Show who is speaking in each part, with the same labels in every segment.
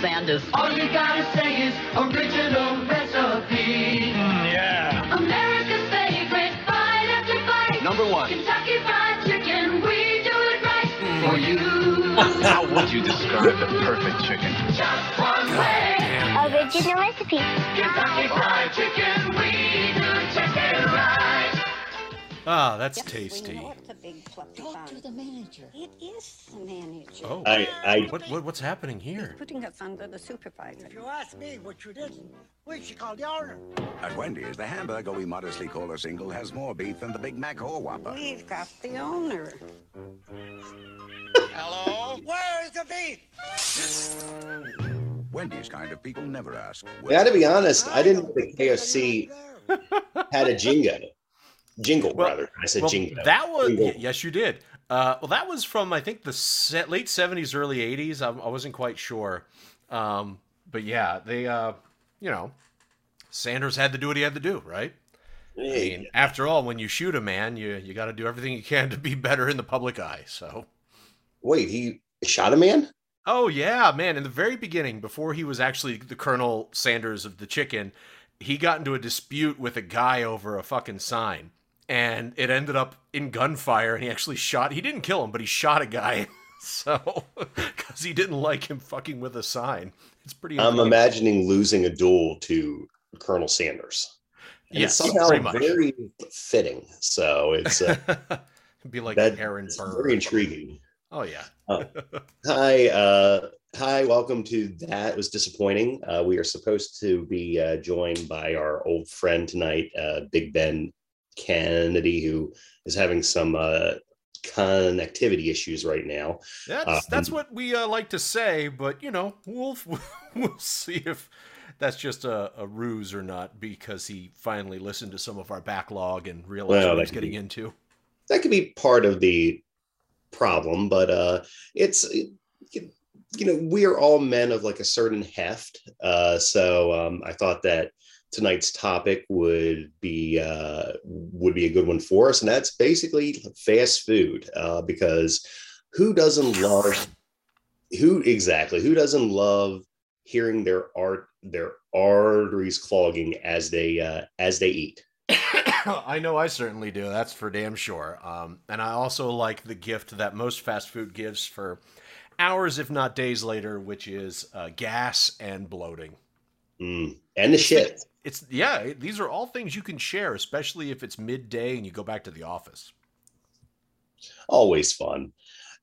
Speaker 1: Sanders.
Speaker 2: All you gotta say is original recipe.
Speaker 3: yeah.
Speaker 4: America's favorite, bite after bite.
Speaker 3: Number one.
Speaker 4: Kentucky Fried Chicken, we do it right
Speaker 2: For you,
Speaker 3: How would you describe the perfect chicken?
Speaker 2: just one way.
Speaker 5: Original recipe.
Speaker 2: Kentucky Fried Chicken, we do chicken right.
Speaker 6: Ah, that's tasty.
Speaker 7: It's a big fluffy fun.
Speaker 8: the manager.
Speaker 7: It is the manager.
Speaker 6: Oh,
Speaker 9: I, I,
Speaker 6: what, what what's happening here?
Speaker 7: Putting us under the supervisor.
Speaker 8: If you ask me what you didn't, we should call the owner.
Speaker 10: At Wendy's, the hamburger we modestly call a single has more beef than the Big Mac or Whopper.
Speaker 7: We've got the owner.
Speaker 3: Hello?
Speaker 8: Where is the beef?
Speaker 10: Wendy's kind of people never ask.
Speaker 9: yeah, to be honest, I didn't think KFC had a jingo. Jingle,
Speaker 6: Well-
Speaker 9: rather. I said
Speaker 6: Well,
Speaker 9: jingo.
Speaker 6: that was
Speaker 9: Jingle.
Speaker 6: yes, you did. Uh, well, that was from I think the late seventies, early eighties. I, I wasn't quite sure, um, but yeah, they, uh, you know, Sanders had to do what he had to do, right? I mean, after all, when you shoot a man, you you got to do everything you can to be better in the public eye. So,
Speaker 9: wait, he shot a man?
Speaker 6: oh yeah, man, in the very beginning, before he was actually the Colonel Sanders of the chicken, he got into a dispute with a guy over a fucking sign. And it ended up in gunfire, and he actually shot. He didn't kill him, but he shot a guy. So, because he didn't like him fucking with a sign, it's pretty.
Speaker 9: I'm imagining losing a duel to Colonel Sanders. And
Speaker 6: Yes,
Speaker 9: it's somehow very fitting. So it's uh,
Speaker 6: It'd be like
Speaker 9: that,
Speaker 6: Aaron Burr.
Speaker 9: very intriguing.
Speaker 6: Oh yeah.
Speaker 9: Hi, uh, hi, welcome to that. It was disappointing. Uh, we are supposed to be uh, joined by our old friend tonight, uh, Big Ben Kennedy, who is having some uh, connectivity issues right now.
Speaker 6: That's that's
Speaker 9: Um,
Speaker 6: what we uh, like to say, but you know, we'll we'll see if that's just a, a ruse or not because he finally listened to some of our backlog and realized
Speaker 9: Well,
Speaker 6: what he's getting
Speaker 9: be-
Speaker 6: into.
Speaker 9: That could be part of the problem, but uh, it's you know we are all men of like a certain heft. Uh, so um, I thought that tonight's topic would be uh, would be a good one for us, and that's basically fast food. Uh, because who doesn't love who exactly who doesn't love hearing their art their arteries clogging as they uh, as they eat?
Speaker 6: I know I certainly do. That's for damn sure. Um, and I also like the gift that most fast food gives for hours, if not days later, which is uh, gas and bloating.
Speaker 9: Mm. And the shit.
Speaker 6: It's yeah. These are all things you can share, especially if it's midday and you go back to the office.
Speaker 9: always fun.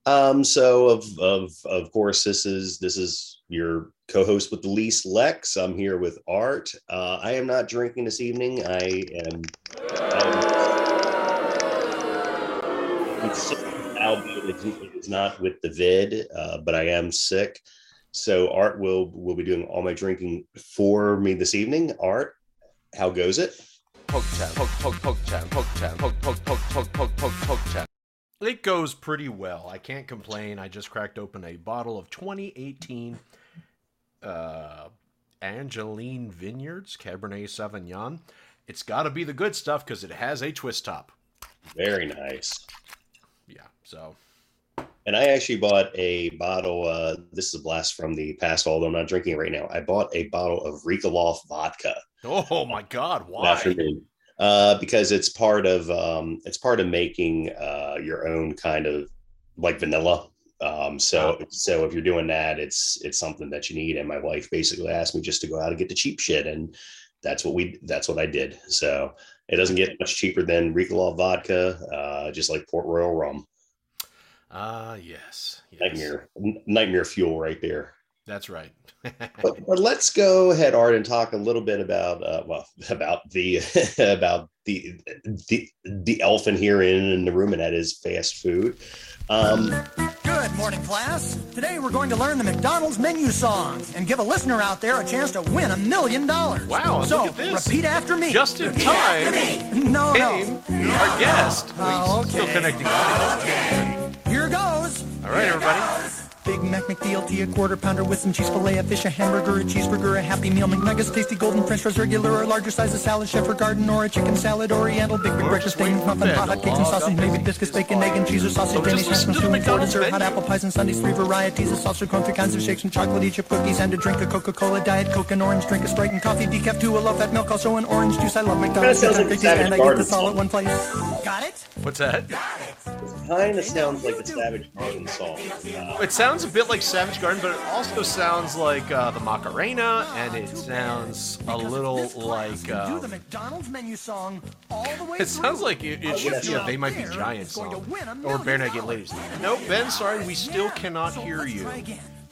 Speaker 9: Um, so of of of course, this is this is your co-host with the least, Lex. I'm here with Art. Uh, I am not drinking this evening. I am. I'm albeit it's- it's not with the vid, uh, but I am sick. So Art will will be doing all my drinking for me this evening. Art, how goes it?
Speaker 6: Chat, chat, chat, chat. It goes pretty well. I can't complain. I just cracked open a bottle of 2018 uh, Angeline Vineyards Cabernet Sauvignon. It's got to be the good stuff because it has a twist top.
Speaker 9: Very nice.
Speaker 6: Yeah, so
Speaker 9: And I actually bought a bottle. Uh, this is a blast from the past, although I'm not drinking it right now. I bought a bottle of Rikaloff vodka
Speaker 6: oh my god, why?
Speaker 9: afternoon uh, because it's part of um, it's part of making uh, your own kind of like vanilla. Um, so so if you're doing that, it's it's something that you need. And my wife basically asked me just to go out and get the cheap shit, and that's what we that's what I did. So it doesn't get much cheaper than Rikaloff vodka, uh, just like Port Royal rum.
Speaker 6: Ah, yes, yes.
Speaker 9: Nightmare nightmare fuel right there.
Speaker 6: That's right.
Speaker 9: but, but let's go ahead, Art, and talk a little bit about uh, well about the about the the the elephant here in, in the room, and that is fast food. Um,
Speaker 8: Good morning, class. Today we're going to learn the McDonald's menu song and give a listener out there a chance to win a million dollars.
Speaker 6: Wow,
Speaker 8: So
Speaker 6: look at this.
Speaker 8: repeat after me.
Speaker 6: Just in
Speaker 8: Repeat
Speaker 6: time.
Speaker 8: after me. No,
Speaker 6: Came
Speaker 8: no.
Speaker 6: our guest.
Speaker 8: Oh,
Speaker 6: He's Still connecting audio.
Speaker 8: Mac Mac, McDLT, a quarter pounder with some cheese fillet, a fish, a hamburger, a cheeseburger, a Happy Meal, McNuggets, tasty golden French fries, regular or larger size, a salad, chef or garden, or a chicken salad, Oriental, big, big
Speaker 6: We're
Speaker 8: breakfast,
Speaker 6: just
Speaker 8: steak, muffin,
Speaker 6: Ben
Speaker 8: hot, hot cakes and sausage,
Speaker 6: up
Speaker 8: maybe biscuits, bacon, egg and cheese, or sausage,
Speaker 6: So just
Speaker 8: Danish, hash
Speaker 6: listen to
Speaker 8: brown, and
Speaker 6: McDonald's
Speaker 8: dessert, hot apple pies and sundaes, three varieties, a saucer, cone, three kinds of shakes, and chocolatey chip cookies, and a drink of Coca-Cola, Diet Coke, an orange drink, a Sprite, and coffee, decaf, too, a low-fat milk, also an orange juice. I love McDonald's,
Speaker 9: sounds like
Speaker 8: and I get this all at one place. Got it?
Speaker 6: What's that?
Speaker 9: Kind of sounds like the Savage Garden song.
Speaker 6: It sounds a bit like Savage Garden, but it also sounds like uh, the Macarena, and it sounds a little like.
Speaker 8: can do the
Speaker 6: Um,
Speaker 8: McDonald's menu song all the way
Speaker 6: it sounds like it, it should be a They Might Be Giants song. Or Barenaked Ladies. Nope, Ben, sorry, we still cannot hear you.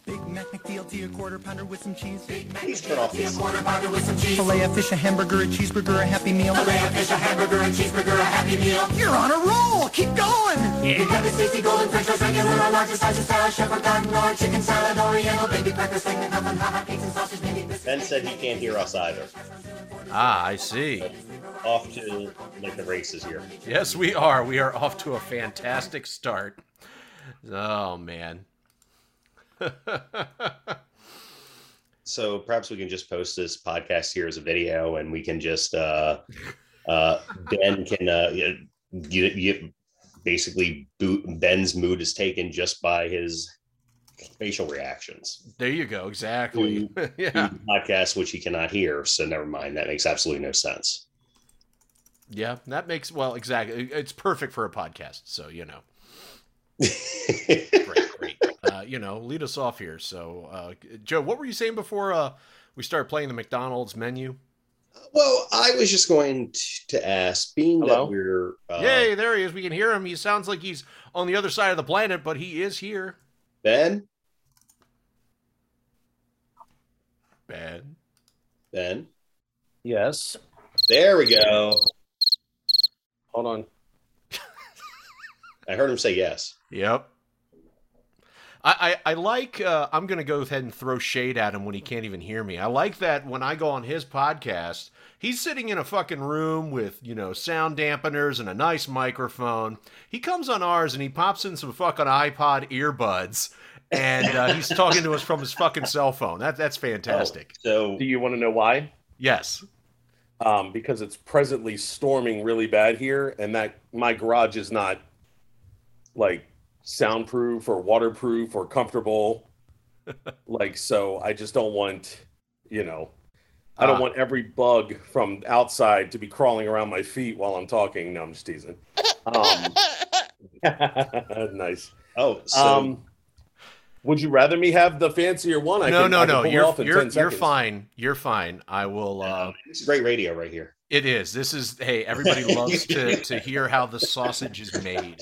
Speaker 8: Try again. Big Mac McDLT, a quarter pounder with some cheese. Big Mac
Speaker 9: Please turn off this.
Speaker 8: Filet of fish, a hamburger, a cheeseburger, a Happy Meal. Filet of fish, a hamburger, a cheeseburger, a Happy Meal. You're on a roll. Keep going. We got the tasty golden french fries, regular, large, sizes, salad, shepherd's pie, no chicken salad, oriental, baby crackers, cinnamon, banana, bacon, sausage, baby.
Speaker 9: Ben said he can't hear us either.
Speaker 6: Ah, I see.
Speaker 9: Off to like the races here.
Speaker 6: Yes, we are. We are off to a fantastic start. Oh, man.
Speaker 9: So perhaps we can just post this podcast here as a video, and we can just uh, uh, Ben can uh, you, you, basically boot, Ben's mood is taken just by his facial reactions.
Speaker 6: There you go. Exactly.
Speaker 9: to
Speaker 6: yeah.
Speaker 9: podcast which he cannot hear. So never mind. That makes absolutely no sense.
Speaker 6: Yeah. That makes, well, exactly. It's perfect for a podcast. So, you know. Great, great. Uh, you know, lead us off here. So, uh, Joe, what were you saying before uh, we started playing the McDonald's menu?
Speaker 9: well, I was just going to ask, being
Speaker 1: Hello?
Speaker 9: that we're uh,
Speaker 6: Yay, there he is. We can hear him. He sounds like he's on the other side of the planet, but he is here.
Speaker 9: Ben,
Speaker 6: Ben.
Speaker 9: Ben,
Speaker 1: Yes.
Speaker 9: there we go.
Speaker 1: Hold on.
Speaker 9: I heard him say yes.
Speaker 6: Yep. I, I, I like uh, I'm gonna go ahead and throw shade at him when he can't even hear me. I like that when I go on his podcast, he's sitting in a fucking room with, you know, sound dampeners and a nice microphone. He comes on ours and he pops in some fucking iPod earbuds and uh, he's talking to us from his fucking cell phone. That that's fantastic.
Speaker 9: So
Speaker 1: Do you want to know why?
Speaker 6: Yes.
Speaker 1: Um, because it's presently storming really bad here, and that my garage is not like soundproof or waterproof or comfortable. like, so I just don't want, you know, I don't
Speaker 6: Ah.
Speaker 1: want every bug from outside to be crawling around my feet while I'm talking. No, I'm just teasing. Um, nice.
Speaker 9: oh, so
Speaker 1: um, would you rather me have the fancier one? I
Speaker 6: no,
Speaker 1: can,
Speaker 6: no,
Speaker 1: I can
Speaker 6: no. You're you're you're fine. You're fine. I will uh
Speaker 9: it's great radio right here.
Speaker 6: It is. This is. Hey, everybody loves to to hear how the sausage is made.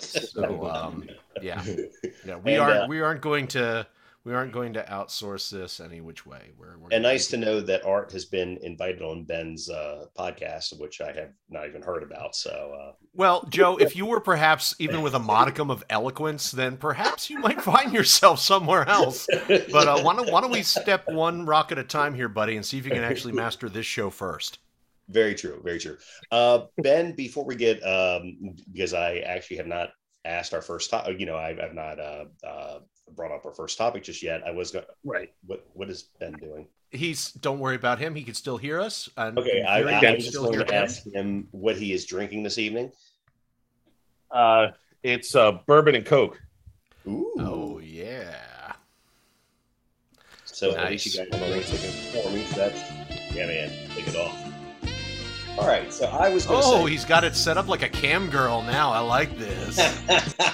Speaker 6: So, um, yeah, yeah. We
Speaker 9: And,
Speaker 6: aren't.
Speaker 9: uh,
Speaker 6: we aren't going to. We aren't going to outsource this any which way. We're, we're
Speaker 9: And nice to know that Art has been invited on Ben's uh, podcast, which I have not even heard about. So uh,
Speaker 6: Well, Joe, if you were perhaps even with a modicum of eloquence, then perhaps you might find yourself somewhere else. But uh, why don't why don't we step one rock at a time here, buddy, and see if you can actually master this show first.
Speaker 9: Very true, very true. Uh, ben, before we get, um, because I actually have not asked our first topic, you know, I, I've not uh, uh, brought up our first topic just yet. I was going,
Speaker 1: Right.
Speaker 9: what what is Ben doing?
Speaker 6: He's. Don't worry about him. He can still hear us. And
Speaker 9: Okay, I,
Speaker 6: hearing
Speaker 9: I,
Speaker 6: can
Speaker 9: I just
Speaker 6: still
Speaker 9: wanted
Speaker 6: hear
Speaker 9: to ask him what he is drinking this evening.
Speaker 1: Uh, it's uh, bourbon and coke.
Speaker 9: Ooh.
Speaker 6: Oh yeah.
Speaker 9: So at least you
Speaker 6: Nice.
Speaker 9: guys have a nice looking for me. So that's yeah, man. Take it off. All right. So I was
Speaker 6: Oh,
Speaker 9: say.
Speaker 6: he's got it set up like a cam girl now. I like this.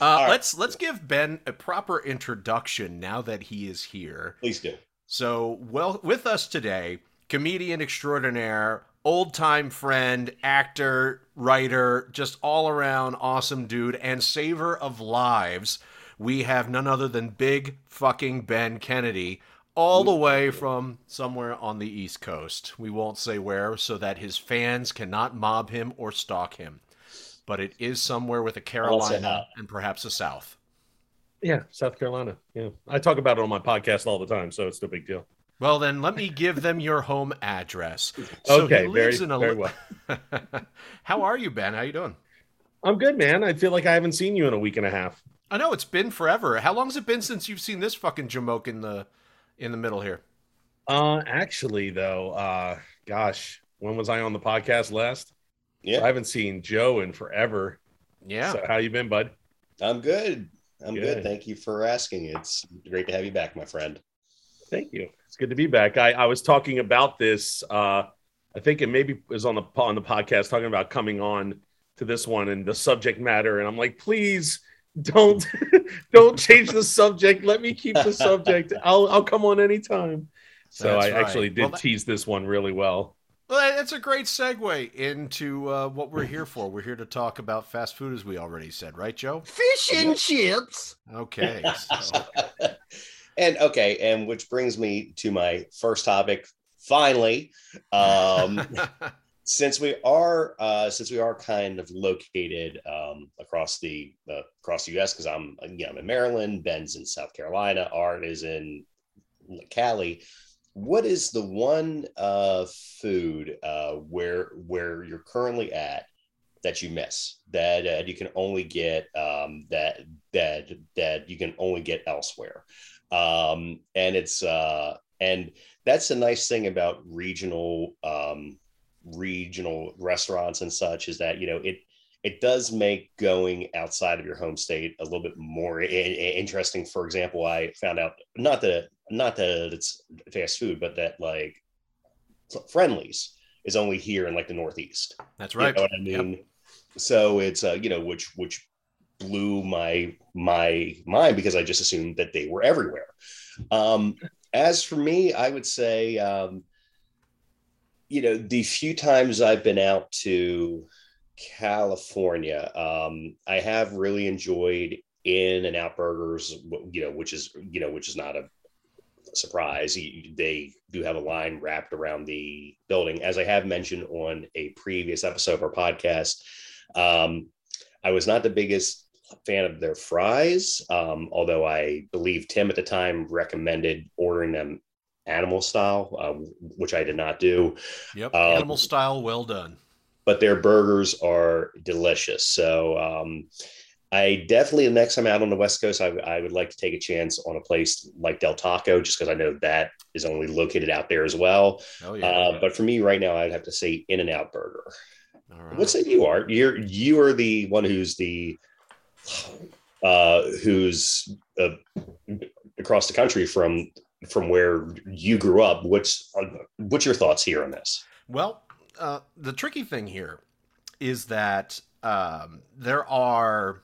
Speaker 6: Uh,
Speaker 9: right.
Speaker 6: Let's let's give Ben a proper introduction now that he is here.
Speaker 9: Please do.
Speaker 6: So, well, with us today, comedian extraordinaire, old time friend, actor, writer, just all around awesome dude, and saver of lives. We have none other than Big fucking Ben Kennedy, all the way from somewhere on the East Coast. We won't say where, so that his fans cannot mob him or stalk him. But it is somewhere with a Carolina and perhaps a South.
Speaker 1: Yeah, South Carolina. Yeah, I talk about it on my podcast all the time, so it's no big deal.
Speaker 6: Well, then let me give them your home address. So
Speaker 1: Okay,
Speaker 6: he lives
Speaker 1: very-
Speaker 6: in a
Speaker 1: very
Speaker 6: li- How are you, Ben? How you doing?
Speaker 1: I'm good, man. I feel like I haven't seen you in a week and a half.
Speaker 6: I know it's been forever. How long has it been since you've seen this fucking jamoke in the in the middle here?
Speaker 1: Uh, actually, though, uh, gosh, when was I on the podcast last?
Speaker 9: Yeah.
Speaker 1: I haven't seen Joe in forever.
Speaker 6: Yeah.
Speaker 1: So how you been, bud?
Speaker 9: I'm good. I'm good.
Speaker 1: Good.
Speaker 9: Thank you for asking. It's great to have you back, my friend.
Speaker 1: Thank you. It's good to be back. I, I was talking about this. Uh, I think it maybe was on the on the podcast talking about coming on to this one and the subject matter, and I'm like, please don't don't change the subject. Let me keep the subject. I'll I'll come on anytime. So
Speaker 6: That's
Speaker 1: I
Speaker 6: right.
Speaker 1: actually did
Speaker 6: Well, that-
Speaker 1: tease this one really well.
Speaker 6: Well, that's a great segue into uh, what we're here for. We're here to talk about fast food, as we already said, right, Joe?
Speaker 11: Fish and chips.
Speaker 6: Okay. so-
Speaker 9: And okay, and which brings me to my first topic. Finally, um, since we are uh, since we are kind of located um, across the uh, across the U.S. because I'm you know, I'm in Maryland, Ben's in South Carolina, Art is in Cali. What is the one uh, food uh, where where you're currently at that you miss that uh, you can only get um, that that that you can only get elsewhere? Um, and it's uh, and that's a nice thing about regional um, regional restaurants and such is that you know it it does make going outside of your home state a little bit more interesting. For example, I found out not that not that it's fast food, but that like Friendly's is only here in like the Northeast.
Speaker 6: That's
Speaker 9: You
Speaker 6: right.
Speaker 9: know what I mean? So it's uh, you know, which which blew my my mind because I just assumed that they were everywhere. Um, as for me, I would say, um, you know, the few times I've been out to California, um, I have really enjoyed In-N-Out Burgers. You know, which is you know, which is not a surprise. They do have a line wrapped around the building, as I have mentioned on a previous episode of our podcast. Um, I was not the biggest fan of their fries, um, although I believe Tim at the time recommended ordering them animal style, uh, which I did not do.
Speaker 6: Yep.
Speaker 9: Um,
Speaker 6: Animal style, well done.
Speaker 9: but their burgers are delicious. So um, I definitely the next time out on the West Coast, I, I would like to take a chance on a place like Del Taco, just because I know that is only located out there as well.
Speaker 6: Oh yeah.
Speaker 9: Uh, but for me right now, I'd have to say In-N-Out Burger.
Speaker 6: All right.
Speaker 9: What say you are? You're you are the one who's the uh, who's uh, across the country from from where you grew up. What's what's your thoughts here on this?
Speaker 6: Well, uh, the tricky thing here is that um, there are,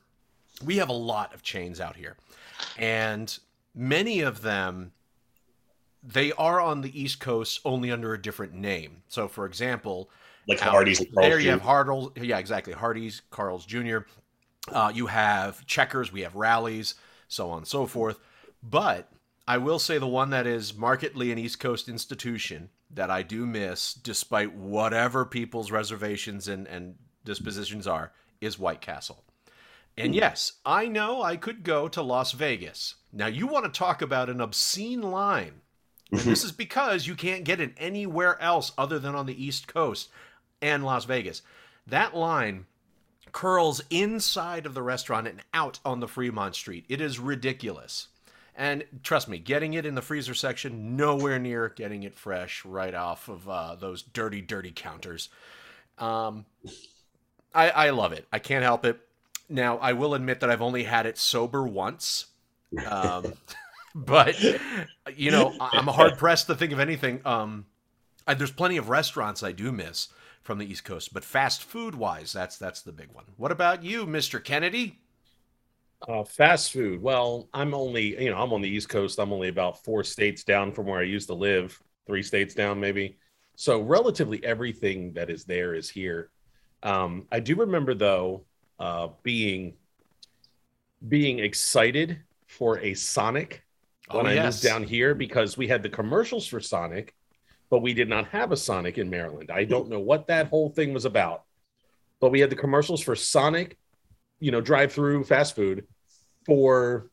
Speaker 6: we have a lot of chains out here, and many of them, they are on the East Coast only under a different name. So, for example,
Speaker 9: Like
Speaker 6: out-
Speaker 9: Hardee's
Speaker 6: there you have
Speaker 9: Jr.
Speaker 6: Yeah, exactly, Hardee's, Carl's Jr. Uh, you have checkers, we have Rally's, so on and so forth. But I will say the one that is markedly an East Coast institution that I do miss, despite whatever people's reservations and, and dispositions are, is White Castle. And hmm. yes, I know I could go to Las Vegas. Now, you want to talk about an obscene line. And this mm-hmm. is because you can't get it anywhere else other than on the East Coast and Las Vegas. That line curls inside of the restaurant and out on the Fremont Street. It is ridiculous. And trust me, getting it in the freezer section, nowhere near getting it fresh right off of uh, those dirty, dirty counters. Um, I, I love it. I can't help it. Now, I will admit that I've only had it sober once. Um, but, you know, I'm hard pressed to think of anything. Um, I, there's plenty of restaurants I do miss from the East Coast, but fast food wise, that's that's the big one. What about you, Mr. Kennedy?
Speaker 1: Uh, fast food. Well, I'm only, you know, I'm on the East Coast. I'm only about four states down from where I used to live, three states down, maybe. So, relatively everything that is there is here. Um, I do remember, though, uh, being being excited for a Sonic when
Speaker 6: Oh,
Speaker 1: I
Speaker 6: yes.
Speaker 1: moved down here because we had the commercials for Sonic, but we did not have a Sonic in Maryland. I don't know what that whole thing was about, but we had the commercials for Sonic, you know, drive-through fast food for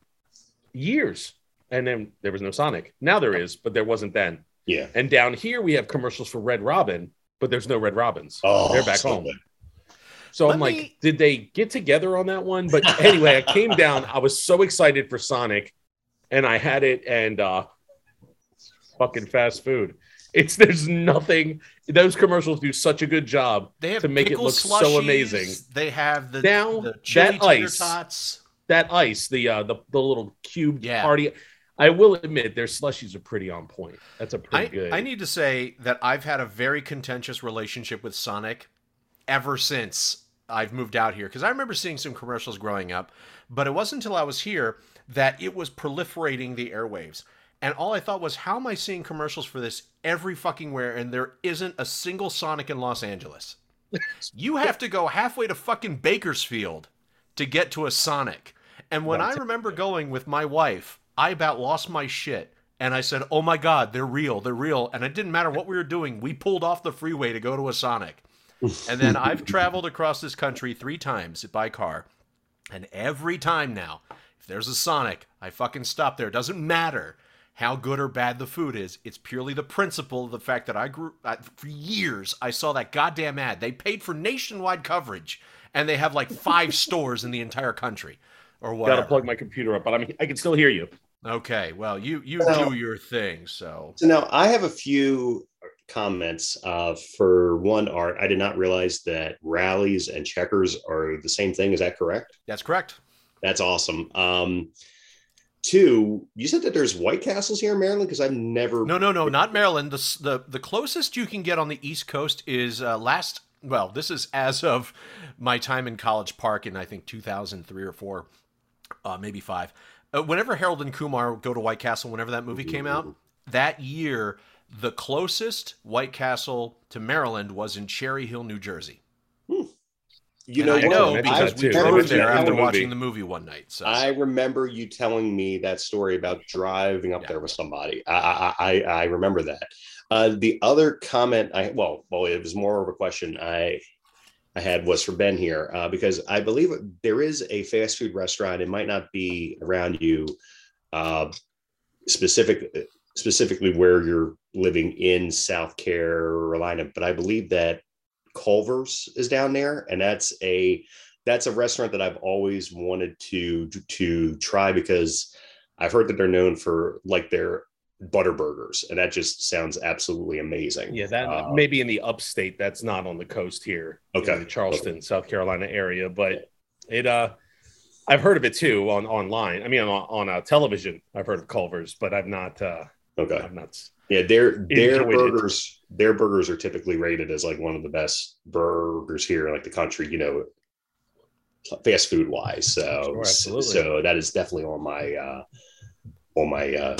Speaker 1: years, and then there was no Sonic. Now there is, but there wasn't then.
Speaker 9: Yeah.
Speaker 1: And down here we have commercials for Red Robin, but there's no Red Robins.
Speaker 9: Oh,
Speaker 1: They're back
Speaker 9: so
Speaker 1: home.
Speaker 9: good.
Speaker 1: So
Speaker 6: Let
Speaker 1: I'm like, did they get together on that one? But anyway, I came down. I was so excited for Sonic, and I had it, and uh, fucking fast food. It's there's nothing. Those commercials do such a good job
Speaker 6: They have
Speaker 1: to make it
Speaker 6: pickle
Speaker 1: look so
Speaker 6: slushies,
Speaker 1: amazing.
Speaker 6: They have the,
Speaker 1: Now,
Speaker 6: the chili
Speaker 1: that ice-
Speaker 6: tots.
Speaker 1: That ice, the uh, the the little cube
Speaker 6: Yeah.
Speaker 1: party. I will admit their slushies are pretty on point. That's a pretty
Speaker 6: I,
Speaker 1: good.
Speaker 6: I need to say that I've had a very contentious relationship with Sonic ever since I've moved out here because I remember seeing some commercials growing up, but it wasn't until I was here that it was proliferating the airwaves. And all I thought was, how am I seeing commercials for this every fucking where and there isn't a single Sonic in Los Angeles? you have to go halfway to fucking Bakersfield to get to a Sonic. And when I remember going with my wife, I about lost my shit. And I said, oh my God, they're real, they're real. And it didn't matter what we were doing, we pulled off the freeway to go to a Sonic. And then I've traveled across this country three times by car. And every time now, if there's a Sonic, I fucking stop there. It doesn't matter how good or bad the food is. It's purely the principle, of the fact that I grew uh, for years. I saw that goddamn ad. They paid for nationwide coverage, and they have like five stores in the entire country, or whatever.
Speaker 1: Gotta plug my computer up, but I mean I can still hear you.
Speaker 6: Okay, well you you
Speaker 9: Well-
Speaker 6: do your thing. So
Speaker 9: So now I have a few comments. Uh, for one, Art, I did not realize that Rally's and checkers are the same thing. Is that correct?
Speaker 6: that's correct.
Speaker 9: That's awesome. Um, two, you said that there's White Castles here in Maryland because I've never.
Speaker 6: No, no, no, not Maryland. The the the closest you can get on the East Coast is uh, last. Well, this is as of my time in College Park in I think 2003 or four, uh, maybe five. Uh, whenever Harold and Kumar go to White Castle, whenever that movie came out, that year the closest White Castle to Maryland was in Cherry Hill, New Jersey.
Speaker 9: You
Speaker 6: And
Speaker 9: know
Speaker 6: I know because we
Speaker 1: too.
Speaker 6: drove there after
Speaker 9: the
Speaker 6: watching the movie one night. So
Speaker 9: I remember you telling me that story about driving up
Speaker 6: Yeah.
Speaker 9: there with somebody. I I, I, I remember that. Uh, the other comment I well, well, it was more of a question I I had was for Ben here uh, because I believe there is a fast food restaurant. It might not be around you, uh, specific specifically where you're living in South Carolina, but I believe that Culver's is down there, and that's a that's a restaurant that I've always wanted to to try because I've heard that they're known for like their butter burgers, and that just sounds absolutely amazing.
Speaker 1: Yeah, that
Speaker 9: Uh,
Speaker 1: maybe in the upstate. That's not on the coast here. in
Speaker 9: Okay.
Speaker 1: the Charleston, South Carolina area, but it. uh I've heard of it too on online. I mean, on, on uh, television, I've heard of Culver's, but I've not. uh
Speaker 9: okay.
Speaker 1: I've not.
Speaker 9: Yeah, their their
Speaker 1: Enjoyed it.
Speaker 9: burgers their burgers are typically rated as like one of the best burgers here in like the country. You know, fast food wise. So
Speaker 1: Sure, absolutely.
Speaker 9: so that is definitely on my uh on my uh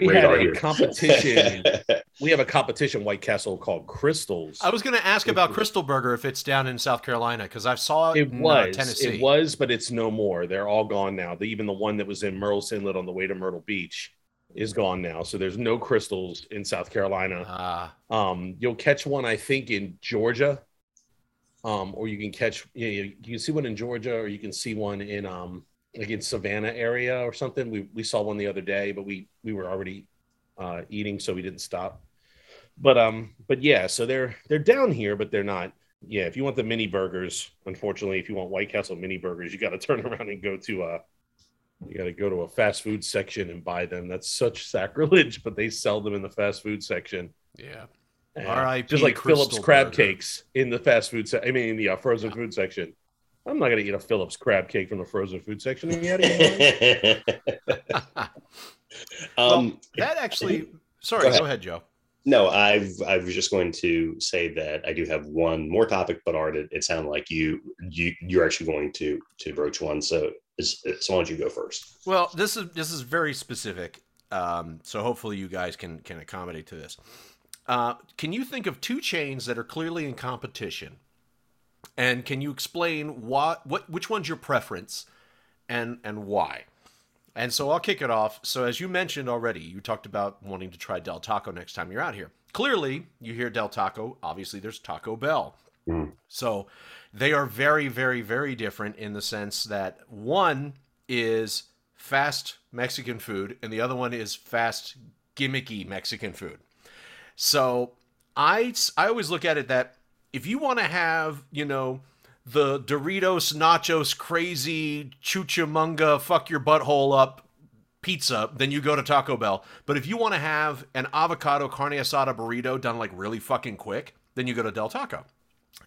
Speaker 1: We had a
Speaker 9: here.
Speaker 1: competition. We have a competition White Castle called Krystals.
Speaker 6: I was going to ask about Krystal Burger if it's down in South Carolina because I saw it,
Speaker 1: It
Speaker 6: in uh,
Speaker 1: was.
Speaker 6: Tennessee.
Speaker 1: It was, but it's no more. They're all gone now. The, even the one that was in Murrells Inlet on the way to Myrtle Beach is gone now. So there's no Krystals in South Carolina.
Speaker 6: Ah,
Speaker 1: Um, you'll catch one, I think, in Georgia. Um, or you can catch yeah, you, you can see one in Georgia, or you can see one in um like in Savannah area or something. We we saw one the other day, but we we were already uh eating, so we didn't stop. But um, but yeah, so they're they're down here, but they're not. Yeah, if you want the mini burgers, unfortunately, if you want White Castle mini burgers, you got to turn around and go to uh you got to go to a fast food section and buy them. That's such sacrilege, but they sell them in the fast food section.
Speaker 6: yeah.
Speaker 1: And
Speaker 6: R.I.P.
Speaker 1: Just like
Speaker 6: Krystal
Speaker 1: Phillips crab
Speaker 6: Burger.
Speaker 1: cakes in the fast food section. I mean, in the uh, frozen food section. I'm not going to eat a Phillips crab cake from the frozen food section. Are you out of
Speaker 9: um
Speaker 6: That actually. Sorry,
Speaker 9: Go
Speaker 6: go
Speaker 9: ahead.
Speaker 6: ahead, Joe.
Speaker 9: No, I've I was just going to say that I do have one more topic, but Art, it, it sounded like you you you're actually going to to broach one. So as, so why don't you go first?
Speaker 6: Well, this is this is very specific, um, so hopefully you guys can can accommodate to this. Uh, can you think of two chains that are clearly in competition, and can you explain what what which one's your preference, and and why? And so I'll kick it off. So as you mentioned already, you talked about wanting to try Del Taco next time you're out here. Clearly, you hear Del Taco. Obviously, there's Taco Bell.
Speaker 9: Mm.
Speaker 6: So they are very, very, very different in the sense that one is fast Mexican food and the other one is fast gimmicky Mexican food. So I I always look at it that if you want to have, you know, the Doritos Nachos crazy chuchamunga fuck your butthole up pizza, then you go to Taco Bell. But if you want to have an avocado carne asada burrito done like really fucking quick, then you go to Del Taco.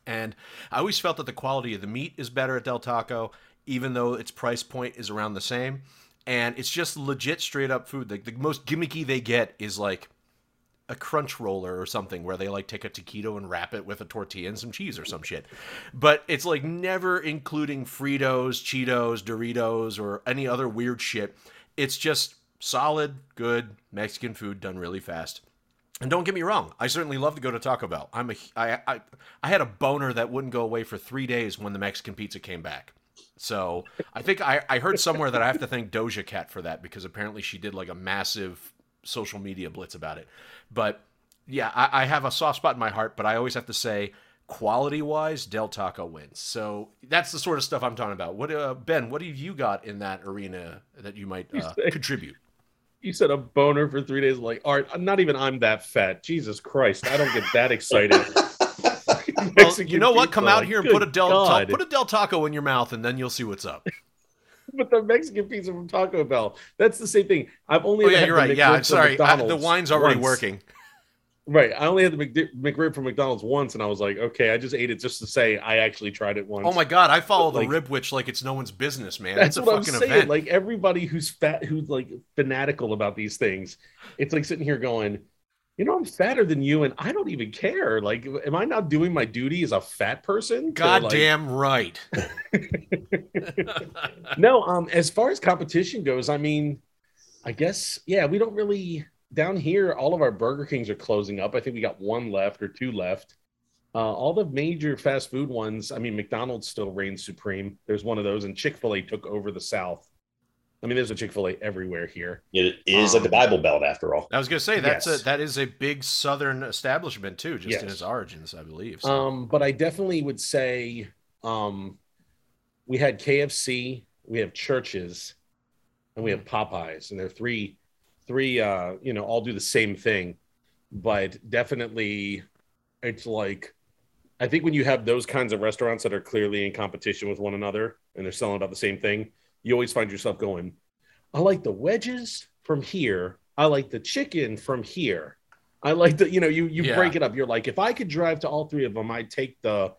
Speaker 6: And I always felt that the quality of the meat is better at Del Taco, even though its price point is around the same. And it's just legit straight up food. Like the most gimmicky they get is like a crunch roller or something where they like take a taquito and wrap it with a tortilla and some cheese or some shit. But it's like never including Fritos, Cheetos, Doritos, or any other weird shit. It's just solid, good Mexican food done really fast. And don't get me wrong, I certainly love to go to Taco Bell. I'm a I I, I had a boner that wouldn't go away for three days when the Mexican pizza came back. So I think I, I heard somewhere that I have to thank Doja Cat for that because apparently she did like a massive social media blitz about it. But yeah, I, I have a soft spot in my heart, but I always have to say, quality wise, Del Taco wins. So that's the sort of stuff I'm talking about. What uh, Ben? What have you got in that arena that you might uh, contribute?
Speaker 1: You said a boner for three days. Like, Art, I'm not even I'm that fat. Jesus Christ, I don't get that excited.
Speaker 6: Well, you know what? Come out
Speaker 1: like,
Speaker 6: here and put a Del Ta- put a Del Taco in your mouth, and then you'll see what's up.
Speaker 1: But the Mexican pizza from Taco Bell, that's the same thing. I've only
Speaker 6: Oh yeah,
Speaker 1: had
Speaker 6: you're
Speaker 1: the
Speaker 6: right.
Speaker 1: McRib
Speaker 6: Yeah,
Speaker 1: from
Speaker 6: sorry. I, the wine's already
Speaker 1: once.
Speaker 6: working.
Speaker 1: Right. I only had the McD- McRib from McDonald's once, and I was like, okay, I just ate it just to say I actually tried it once.
Speaker 6: Oh my god, I follow
Speaker 1: But,
Speaker 6: the
Speaker 1: like-
Speaker 6: rib witch like it's no one's business, man.
Speaker 1: That's
Speaker 6: it's a
Speaker 1: what I'm
Speaker 6: fucking
Speaker 1: saying.
Speaker 6: event.
Speaker 1: Like everybody who's fat, who's like fanatical about these things, it's like sitting here going, you know, I'm fatter than you, and I don't even care. Like, am I not doing my duty as a fat person? to, like-
Speaker 6: Goddamn right.
Speaker 1: no, um, as far as competition goes, I mean, I guess yeah, we don't really down here. All of our Burger Kings are closing up. I think we got one left or two left. Uh, all the major fast food ones. I mean, McDonald's still reigns supreme. There's one of those, and Chick Fil A took over the South. I mean, there's a Chick Fil A everywhere here.
Speaker 9: It is like the
Speaker 1: Um,
Speaker 9: Bible Belt, after all.
Speaker 6: I was gonna say that's
Speaker 1: Yes.
Speaker 6: a that is a big southern establishment too, just in its origins, I believe. So.
Speaker 1: Um, but I definitely would say um, we had KFC, we have Church's, and we have Popeyes, and they're three, three, uh, you know, all do the same thing, but definitely, it's like, I think when you have those kinds of restaurants that are clearly in competition with one another and they're selling about the same thing, you always find yourself going, I like the wedges from here. I like the chicken from here. I like the, you know, you you
Speaker 6: Yeah.
Speaker 1: break it up. You're like, if I could drive to all three of them, I'd take the,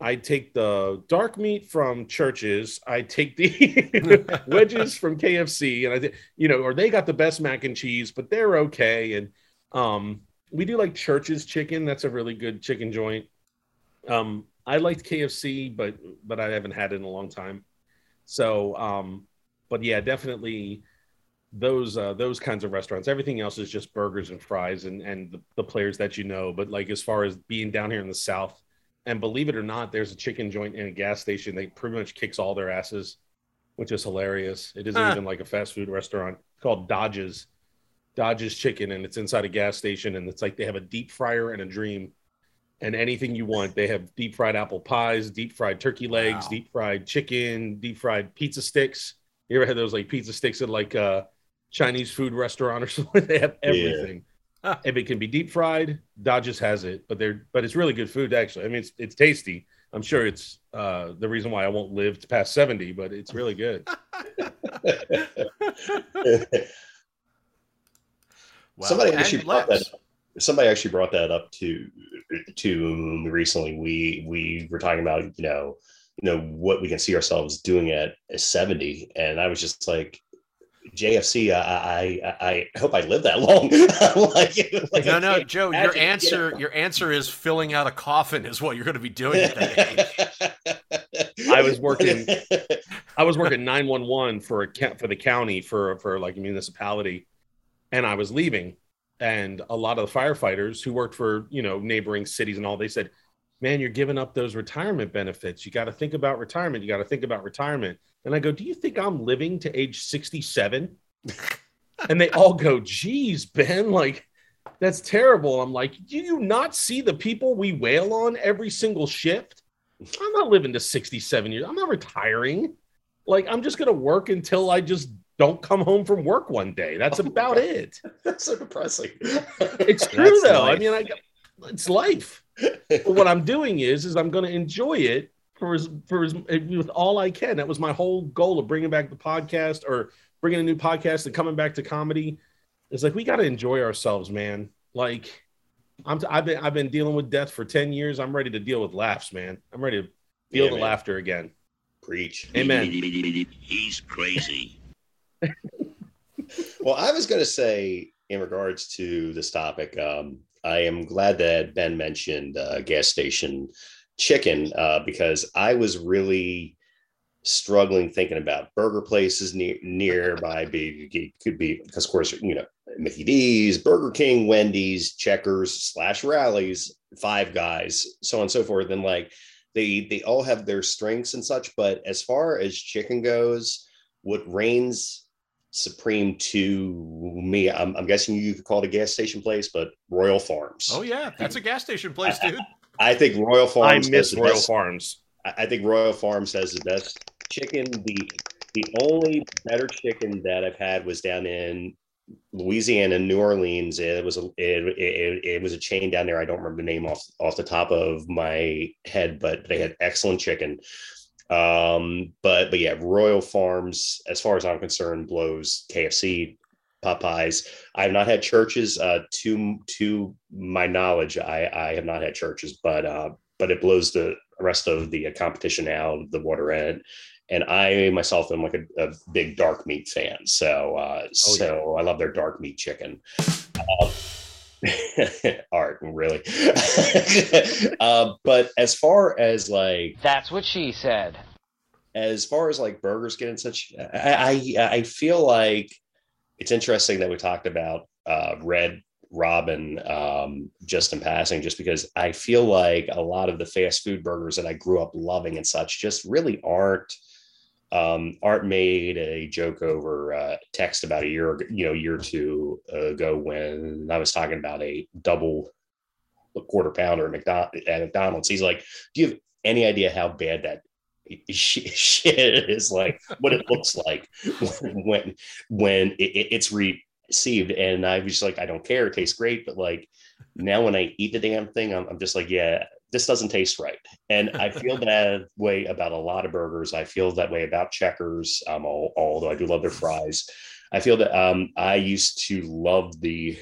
Speaker 1: I'd take the dark meat from Church's. I take the wedges from KFC, and I, thi- you know, or they got the best mac and cheese, but they're okay. And um, we do like Church's chicken. That's a really good chicken joint. Um, I liked KFC, but but I haven't had it in a long time. So, um, but yeah, definitely those uh, those kinds of restaurants. Everything else is just burgers and fries and and the, the players that you know. But like as far as being down here in the South, and believe it or not, there's a chicken joint in a gas station. They pretty much kicks all their asses, which is hilarious. It isn't
Speaker 6: Huh.
Speaker 1: even like a fast food restaurant. It's called Dodge's. Dodge's Chicken, and it's inside a gas station, and it's like they have a deep fryer and a dream, and anything you want. They have deep fried apple pies, deep fried turkey legs,
Speaker 6: Wow.
Speaker 1: deep fried chicken, deep fried pizza sticks. You ever had those like pizza sticks at like a Chinese food restaurant or something? They have everything. If it can be deep fried, Dodge's has it, but they're but it's really good food actually. I mean, it's it's tasty. I'm sure it's uh, the reason why I won't live to past 70, but it's really good.
Speaker 6: Wow.
Speaker 9: somebody
Speaker 6: And
Speaker 9: actually brought that up. Somebody actually brought that up to to recently we we were talking about you know you know what we can see ourselves doing at 70 and i was just like jfc i i i I hope i live that long like, like,
Speaker 6: No, no, Joe. Your
Speaker 9: imagine, you
Speaker 6: answer,
Speaker 9: know?
Speaker 6: your answer is filling out a coffin is what you're going to be doing at that age.
Speaker 1: I was working I was working 911 for a ca- for the county for for like a municipality and I was leaving and a lot of the firefighters who worked for, you know, neighboring cities and all they said, "Man, you're giving up those retirement benefits. You got to think about retirement. You got to think about retirement." And I go, "Do you think I'm living to age 67?" and they all go, "Geez, Ben, like that's terrible." I'm like, "Do you not see the people we wail on every single shift?" I'm not living to 67 years. I'm not retiring. Like, I'm just going to work until I just don't come home from work one day. That's
Speaker 9: Oh
Speaker 1: about it.
Speaker 9: that's so depressing
Speaker 1: It's true,
Speaker 9: That's
Speaker 1: though. I mean, I, it's life. but what I'm doing is, is I'm going to enjoy it for as for as with all I can. That was my whole goal of bringing back the podcast or bringing a new podcast and coming back to comedy. It's like we got to enjoy ourselves, man. Like I'm, I've been I've been dealing with death for ten years. I'm ready to deal with laughs, man. I'm ready to feel
Speaker 9: Yeah,
Speaker 1: the
Speaker 9: man.
Speaker 1: laughter again.
Speaker 9: Preach.
Speaker 1: Amen.
Speaker 10: He's crazy.
Speaker 9: Well, I was going to say in regards to this topic, um, I am glad that Ben mentioned uh, gas station chicken uh, because I was really struggling thinking about burger places near nearby. Be could be because, of course, you know Mickey D's, Burger King, Wendy's, Checkers slash Rally's, Five Guys, so on and so forth, and like they they all have their strengths and such. But as far as chicken goes, what reigns supreme to me, I'm, I'm guessing you could call it a gas station place, but Royal Farms.
Speaker 6: Oh yeah, that's a gas station place, dude.
Speaker 9: I think Royal Farms.
Speaker 1: I
Speaker 9: Farms.
Speaker 1: miss
Speaker 9: the
Speaker 1: Royal
Speaker 9: best-
Speaker 1: Farms.
Speaker 9: I I think Royal Farms has the best chicken. The the only better chicken that I've had was down in Louisiana, New Orleans. It was a it, it, it was a chain down there. I don't remember the name off off the top of my head, but they had excellent chicken. Um, but but yeah, Royal Farms, as far as I'm concerned, blows KFC, Popeyes. I have not had Church's. Uh, to to my knowledge, I I have not had Church's, but uh, but it blows the rest of the competition out of the water end. And I myself am like a, a big dark meat fan, so uh, so I love their dark meat chicken. Um, art, really. uh, but as far as like
Speaker 12: That's what she said.
Speaker 9: as far as like burgers get and such, I, I I feel like it's interesting that we talked about uh, Red Robin um, just in passing, just because I feel like a lot of the fast food burgers that I grew up loving and such just really aren't. Um, Art made a joke over uh, text about a year, you know, year or two ago when I was talking about a double quarter pounder at McDonald's. He's like, "Do you have any idea how bad that shit is? Like what it looks like when when it- it's received? And i was just like i don't care. It tastes great but like now when i eat the damn thing i'm, I'm just like yeah this doesn't taste right. And i feel that way about a lot of burgers. I feel that way about checkers um, al- although i do love their fries. I feel that um, i used to love the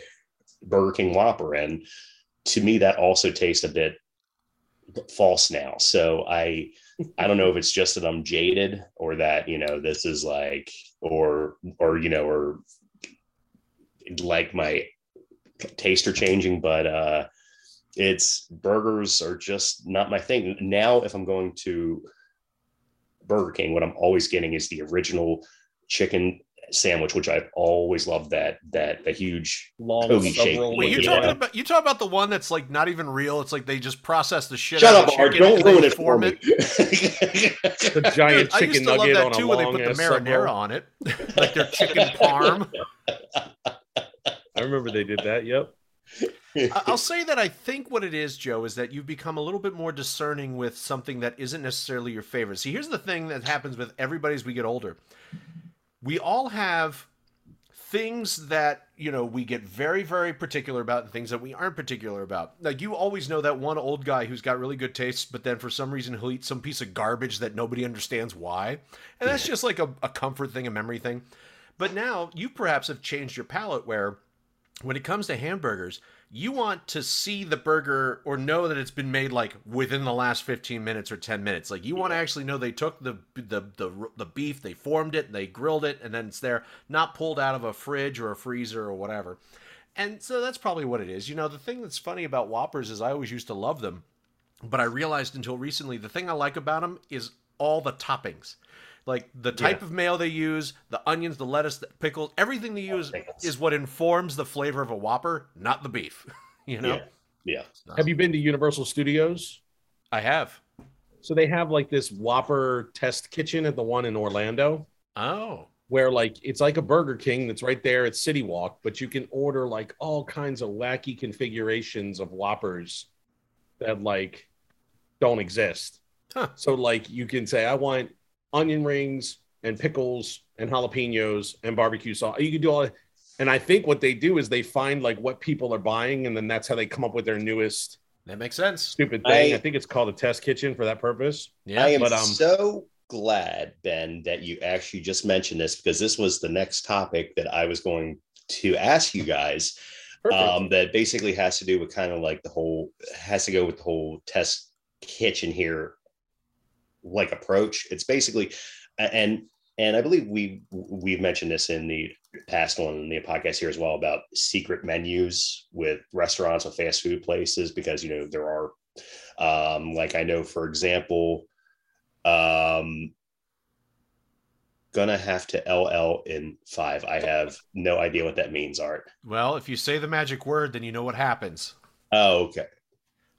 Speaker 9: burger king whopper and to me that also tastes a bit false now. So i I don't know if it's just that I'm jaded or that, you know, this is like, or, or, you know, or like my taste are changing, but, uh, it's burgers are just not my thing. Now, if I'm going to Burger King, what I'm always getting is the original chicken sandwich, which I've always loved that, that, the huge
Speaker 1: Long
Speaker 9: hoagie shape.
Speaker 6: Wait, you're
Speaker 1: Yeah.
Speaker 6: talking about you talk about the one that's like not even real. It's like they just process the shit
Speaker 9: Shut
Speaker 6: out
Speaker 9: up,
Speaker 6: of
Speaker 9: Art.
Speaker 6: chicken
Speaker 9: Don't
Speaker 6: and then
Speaker 9: ruin it for
Speaker 6: form
Speaker 9: me.
Speaker 1: The giant
Speaker 6: Dude, I used
Speaker 1: chicken
Speaker 6: to love
Speaker 1: nugget
Speaker 6: that
Speaker 1: on a
Speaker 6: too when they put the
Speaker 1: ass sub
Speaker 6: marinara
Speaker 1: roll.
Speaker 6: on it, like their chicken parm.
Speaker 1: I remember they did that. Yep.
Speaker 6: I'll say that I think what it is, Joe, is that you've become a little bit more discerning with something that isn't necessarily your favorite. See, here's the thing that happens with everybody as we get older. We all have things that, you know, we get very, very particular about and things that we aren't particular about. Like, you always know that one old guy who's got really good taste, but then for some reason he'll eat some piece of garbage that nobody understands why. And that's just like a, a comfort thing, a memory thing. But now you perhaps have changed your palate where when it comes to hamburgers, you want to see the burger or know that it's been made like within the last 15 minutes or 10 minutes. Like you want to actually know they took the the the, the beef, they formed it, they grilled it, and then it's there, not pulled out of a fridge or a freezer or whatever. And so that's probably what it is. You know, the thing that's funny about Whoppers is I always used to love them, but I realized until recently the thing I like about them is all the toppings. Like the type
Speaker 1: Yeah.
Speaker 6: of mayo they use, the onions, the lettuce, the pickles, everything they use is what informs the flavor of a Whopper, not the beef. You know?
Speaker 9: Yeah.
Speaker 1: Have you been to Universal Studios?
Speaker 6: I have.
Speaker 1: So they have like this Whopper test kitchen at the one in Orlando.
Speaker 6: Oh.
Speaker 1: Where like it's like a Burger King that's right there at CityWalk, but you can order like all kinds of wacky configurations of Whoppers that like don't exist.
Speaker 6: Huh.
Speaker 1: So like you can say I want onion rings and pickles and jalapenos and barbecue sauce. You can do all that. and I think what they do is they find like what people are buying and then that's how they come up with their newest
Speaker 6: That makes sense.
Speaker 1: Stupid thing. I,
Speaker 9: I-
Speaker 1: think it's called a test kitchen for that purpose.
Speaker 6: Yeah.
Speaker 9: I am
Speaker 1: but, um,
Speaker 9: so glad, Ben, that you actually just mentioned this because this was the next topic that I was going to ask you guys.
Speaker 1: Perfect.
Speaker 9: Um, that basically has to do with kind of like the whole has to go with the whole test kitchen here, like approach. It's basically, and and I believe we we've mentioned this in the past one in the podcast here as well about secret menus with restaurants or fast food places because you know there are um like I know for example um gonna have to LL in five. I have no idea what that means, Art.
Speaker 6: Well, if you say the magic word, then you know what happens.
Speaker 9: Oh, okay.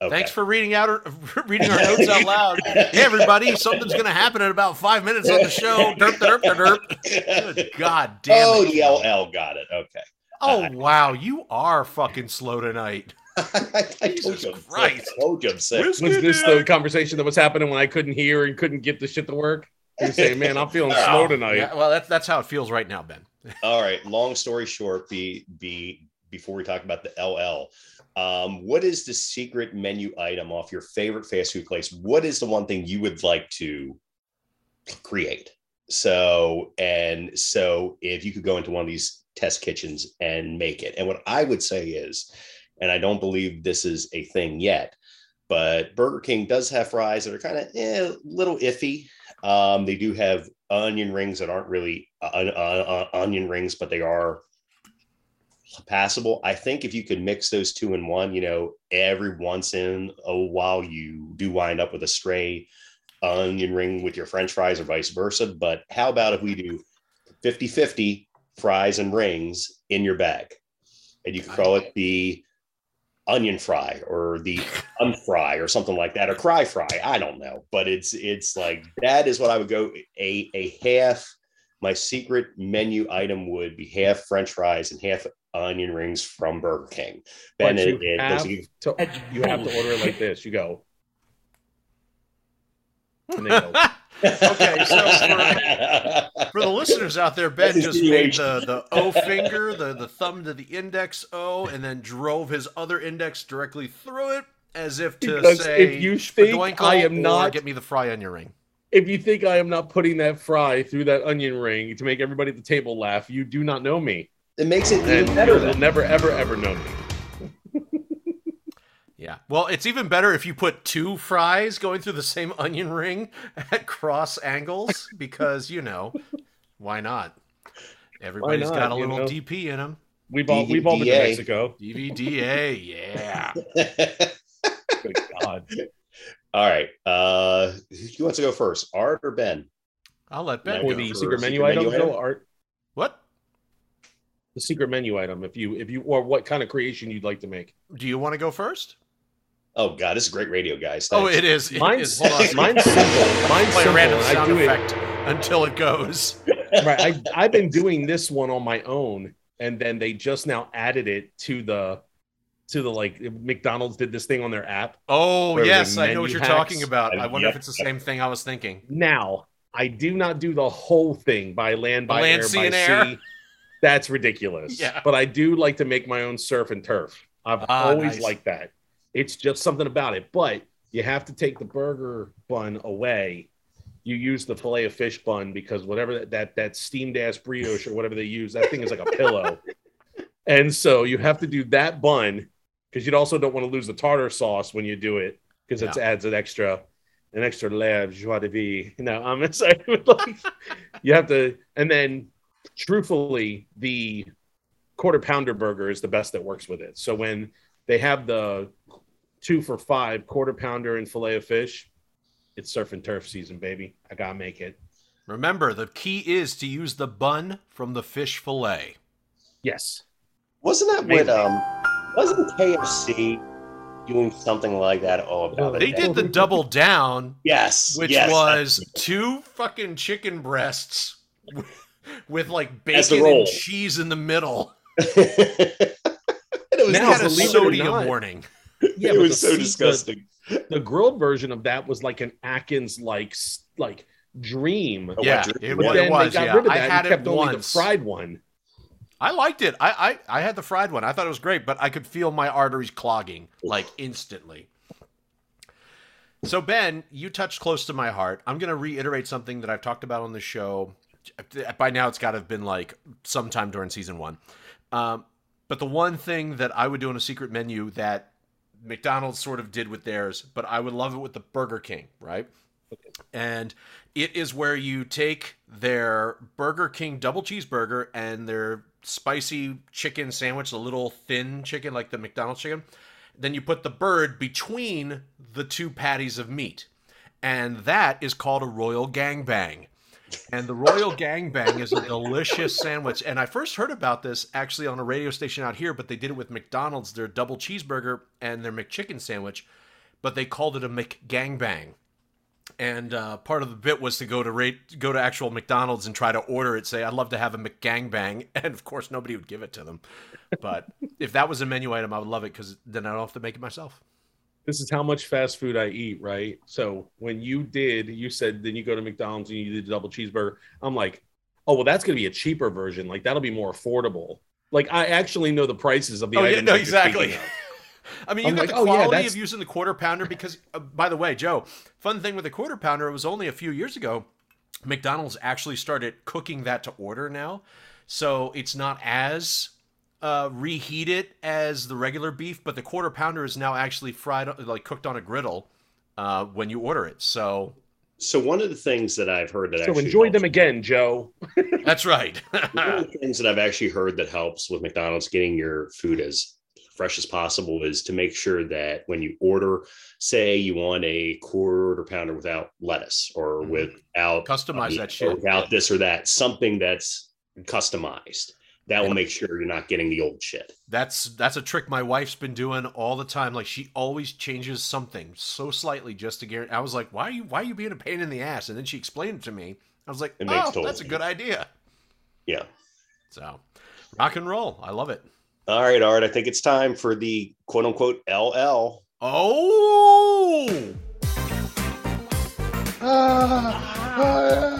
Speaker 9: Okay.
Speaker 6: Thanks for reading out our, reading our notes out loud. Hey, everybody, something's going to happen in about five minutes on the show. Derp, derp, derp, derp. Good God damn
Speaker 9: Oh,
Speaker 6: it.
Speaker 9: the LL got it. Okay.
Speaker 6: Oh, wow. You are fucking slow tonight.
Speaker 9: I, I
Speaker 6: Jesus
Speaker 9: you,
Speaker 6: Christ.
Speaker 9: I told you I'm sick.
Speaker 1: Was this the conversation that was happening when I couldn't hear and couldn't get the shit to work? You're saying, man, I'm feeling slow tonight.
Speaker 6: Yeah, well, that's, that's how it feels right now, Ben.
Speaker 9: All right. Long story short, be be before we talk about the LL. Um, what is the secret menu item off your favorite fast food place? What is the one thing you would like to create? So, and so if you could go into one of these test kitchens and make it, and what I would say is, and I don't believe this is a thing yet, but Burger King does have fries that are kind of eh, a little iffy. Um, they do have onion rings that aren't really uh, uh, uh, onion rings, but they are passable. I think if you could mix those two in one, you know, every once in a while you do wind up with a stray onion ring with your french fries or vice versa. But how about if we do 50 50 fries and rings in your bag? And you could call it the onion fry or the unfry or something like that or cry fry i don't know but it's it's like that is what i would go a a half my secret menu item would be half french fries and half onion rings from burger king
Speaker 1: But
Speaker 9: Ben,
Speaker 1: you,
Speaker 9: it- it
Speaker 1: have
Speaker 9: doesn't-
Speaker 1: to, you have to order it like this. You go. Go.
Speaker 6: Okay, so for, for the listeners out there, Ben
Speaker 9: That's
Speaker 6: just made the, the O finger, the, the thumb to the index O, and then drove his other index directly through it as if to
Speaker 1: Because
Speaker 6: say,
Speaker 1: if you think I am not-
Speaker 6: get me the fry on your ring.
Speaker 1: if you think I am not putting that fry through that onion ring to make everybody at the table laugh, you do not know me.
Speaker 9: It makes it
Speaker 1: And
Speaker 9: even
Speaker 1: you
Speaker 9: better
Speaker 1: will
Speaker 9: then.
Speaker 1: never, ever, ever know me.
Speaker 6: Yeah. Well, it's even better if you put two fries going through the same onion ring at cross angles because, you know, why not? Everybody's
Speaker 1: not,
Speaker 6: got a little
Speaker 1: know?
Speaker 6: DP in them.
Speaker 1: We've all we've all been to Mexico.
Speaker 6: DVDA, yeah.
Speaker 1: Good God.
Speaker 9: all right uh who wants to go first art or ben
Speaker 6: I'll let Ben
Speaker 1: For the secret menu
Speaker 9: secret menu
Speaker 1: items,
Speaker 9: item?
Speaker 1: though, Art.
Speaker 6: What?
Speaker 1: The secret menu item, if you if you or what kind of creation you'd like to make.
Speaker 6: Do you want to go first?
Speaker 9: oh god this is great radio guys
Speaker 6: Oh, it is. It
Speaker 1: Mine's,
Speaker 6: is.
Speaker 1: Mine's simple. Mine's
Speaker 6: Play a
Speaker 1: simple.
Speaker 6: random
Speaker 1: and I
Speaker 6: sound
Speaker 1: do it
Speaker 6: until it goes.
Speaker 1: right. I, I've been doing this one on my own, and then they just now added it to the to the like McDonald's did this thing on their app.
Speaker 6: Oh, yes, I know what you're
Speaker 1: hacks-
Speaker 6: talking about. I wonder if it's the same thing I was thinking.
Speaker 1: Now I do not do the whole thing by land, by
Speaker 6: Land,
Speaker 1: air,
Speaker 6: sea,
Speaker 1: by
Speaker 6: and
Speaker 1: sea. That's ridiculous.
Speaker 6: Yeah.
Speaker 1: But I do like to make my own surf and turf. I've
Speaker 6: Ah,
Speaker 1: always
Speaker 6: nice.
Speaker 1: liked that. It's just something about it. But you have to take the burger bun away. You use the fillet of fish bun because whatever that that, that steamed ass brioche or whatever they use, that thing is like a pillow. And so you have to do that bun because you also don't want to lose the tartar sauce when you do it because it
Speaker 6: Yeah.
Speaker 1: adds an extra an extra layer of joie de vivre. You know, I'm sorry, like you have to, and then truthfully, the quarter pounder burger is the best that works with it. So when they have the two for five quarter pounder and fillet of fish, it's surf and turf season, baby. I gotta make it.
Speaker 6: Remember, the key is to use the bun from the fish fillet.
Speaker 1: Yes.
Speaker 9: wasn't that what
Speaker 1: Amazing.
Speaker 9: um wasn't kfc doing something like that oh about
Speaker 6: They
Speaker 9: it
Speaker 6: did the double down,
Speaker 9: yes
Speaker 6: which
Speaker 9: yes,
Speaker 6: was two fucking chicken breasts with, with like
Speaker 9: As the
Speaker 6: bacon and cheese in the middle.
Speaker 9: it was
Speaker 1: Now,
Speaker 6: It had a
Speaker 1: believe it or
Speaker 6: sodium
Speaker 1: not-
Speaker 6: warning.
Speaker 1: Yeah,
Speaker 9: it was so
Speaker 1: the-
Speaker 9: disgusting
Speaker 1: The grilled version of that was like an Atkins like like dream.
Speaker 9: Oh,
Speaker 6: Yeah,
Speaker 9: what,
Speaker 6: it,
Speaker 1: But then
Speaker 6: it was.
Speaker 1: they got
Speaker 6: Yeah,
Speaker 1: rid of
Speaker 6: I
Speaker 1: that
Speaker 6: had
Speaker 1: and kept
Speaker 6: it
Speaker 1: only the fried one.
Speaker 6: I liked it. I, I I had the fried one. I thought it was great, but I could feel my arteries clogging like instantly. So Ben, you touched close to my heart. I'm going to reiterate something that I've talked about on the show. By now, it's got to have been like sometime during season one. Um, but the one thing that I would do on a secret menu that McDonald's sort of did with theirs, but I would love it with the Burger King, right? And it is where you take their Burger King double cheeseburger and their spicy chicken sandwich, the little thin chicken like the McDonald's chicken. Then you put the bird between the two patties of meat. And that is called a Royal Gangbang. And the Royal Gangbang is a delicious sandwich. And I first heard about this actually on a radio station out here, but they did it with McDonald's, their double cheeseburger and their McChicken sandwich, but they called it a McGangbang. And uh, part of the bit was to go to rate, go to actual McDonald's and try to order it. Say, I'd love to have a McGangbang, and of course, nobody would give it to them. But if that was a menu item, I would love it because then I don't have to make it myself.
Speaker 1: This is how much fast food I eat, right? So when you did, you said then you go to McDonald's and you did a double cheeseburger. I'm like, oh well, that's gonna be a cheaper version. Like that'll be more affordable. Like I actually know the prices of the
Speaker 6: Oh, yeah, no, exactly. I mean, you
Speaker 1: I'm
Speaker 6: got
Speaker 1: like,
Speaker 6: the
Speaker 1: oh, yeah,
Speaker 6: quality of using the quarter pounder because, uh, by the way, Joe, fun thing with the quarter pounder, it was only a few years ago. McDonald's actually started cooking that to order now, so it's not as uh, reheat it as the regular beef, but the quarter pounder is now actually fried, like cooked on a griddle uh, when you order it. So
Speaker 9: So one of the things that I've heard that
Speaker 1: So
Speaker 9: actually
Speaker 1: enjoy
Speaker 9: helps-
Speaker 1: them again, Joe.
Speaker 6: that's right.
Speaker 9: one of the things that I've actually heard that helps with McDonald's getting your food as fresh as possible is to make sure that when you order, say you want a quarter pounder without lettuce or
Speaker 6: Mhm.
Speaker 9: without
Speaker 6: Customize that shit.
Speaker 9: without this or that, something that's customized. That will make sure you're not getting the old shit.
Speaker 6: That's that's a trick my wife's been doing all the time. Like she always changes something so slightly just to guarantee. I was like, why are you why are you being a pain in the ass? And then she explained it to me. I was like,
Speaker 9: It makes
Speaker 6: oh,
Speaker 9: total
Speaker 6: that's a good idea.
Speaker 9: Yeah.
Speaker 6: So, rock and roll. I love it.
Speaker 9: All right, Art. I think it's time for the quote unquote LL.
Speaker 6: Oh, ah, ah,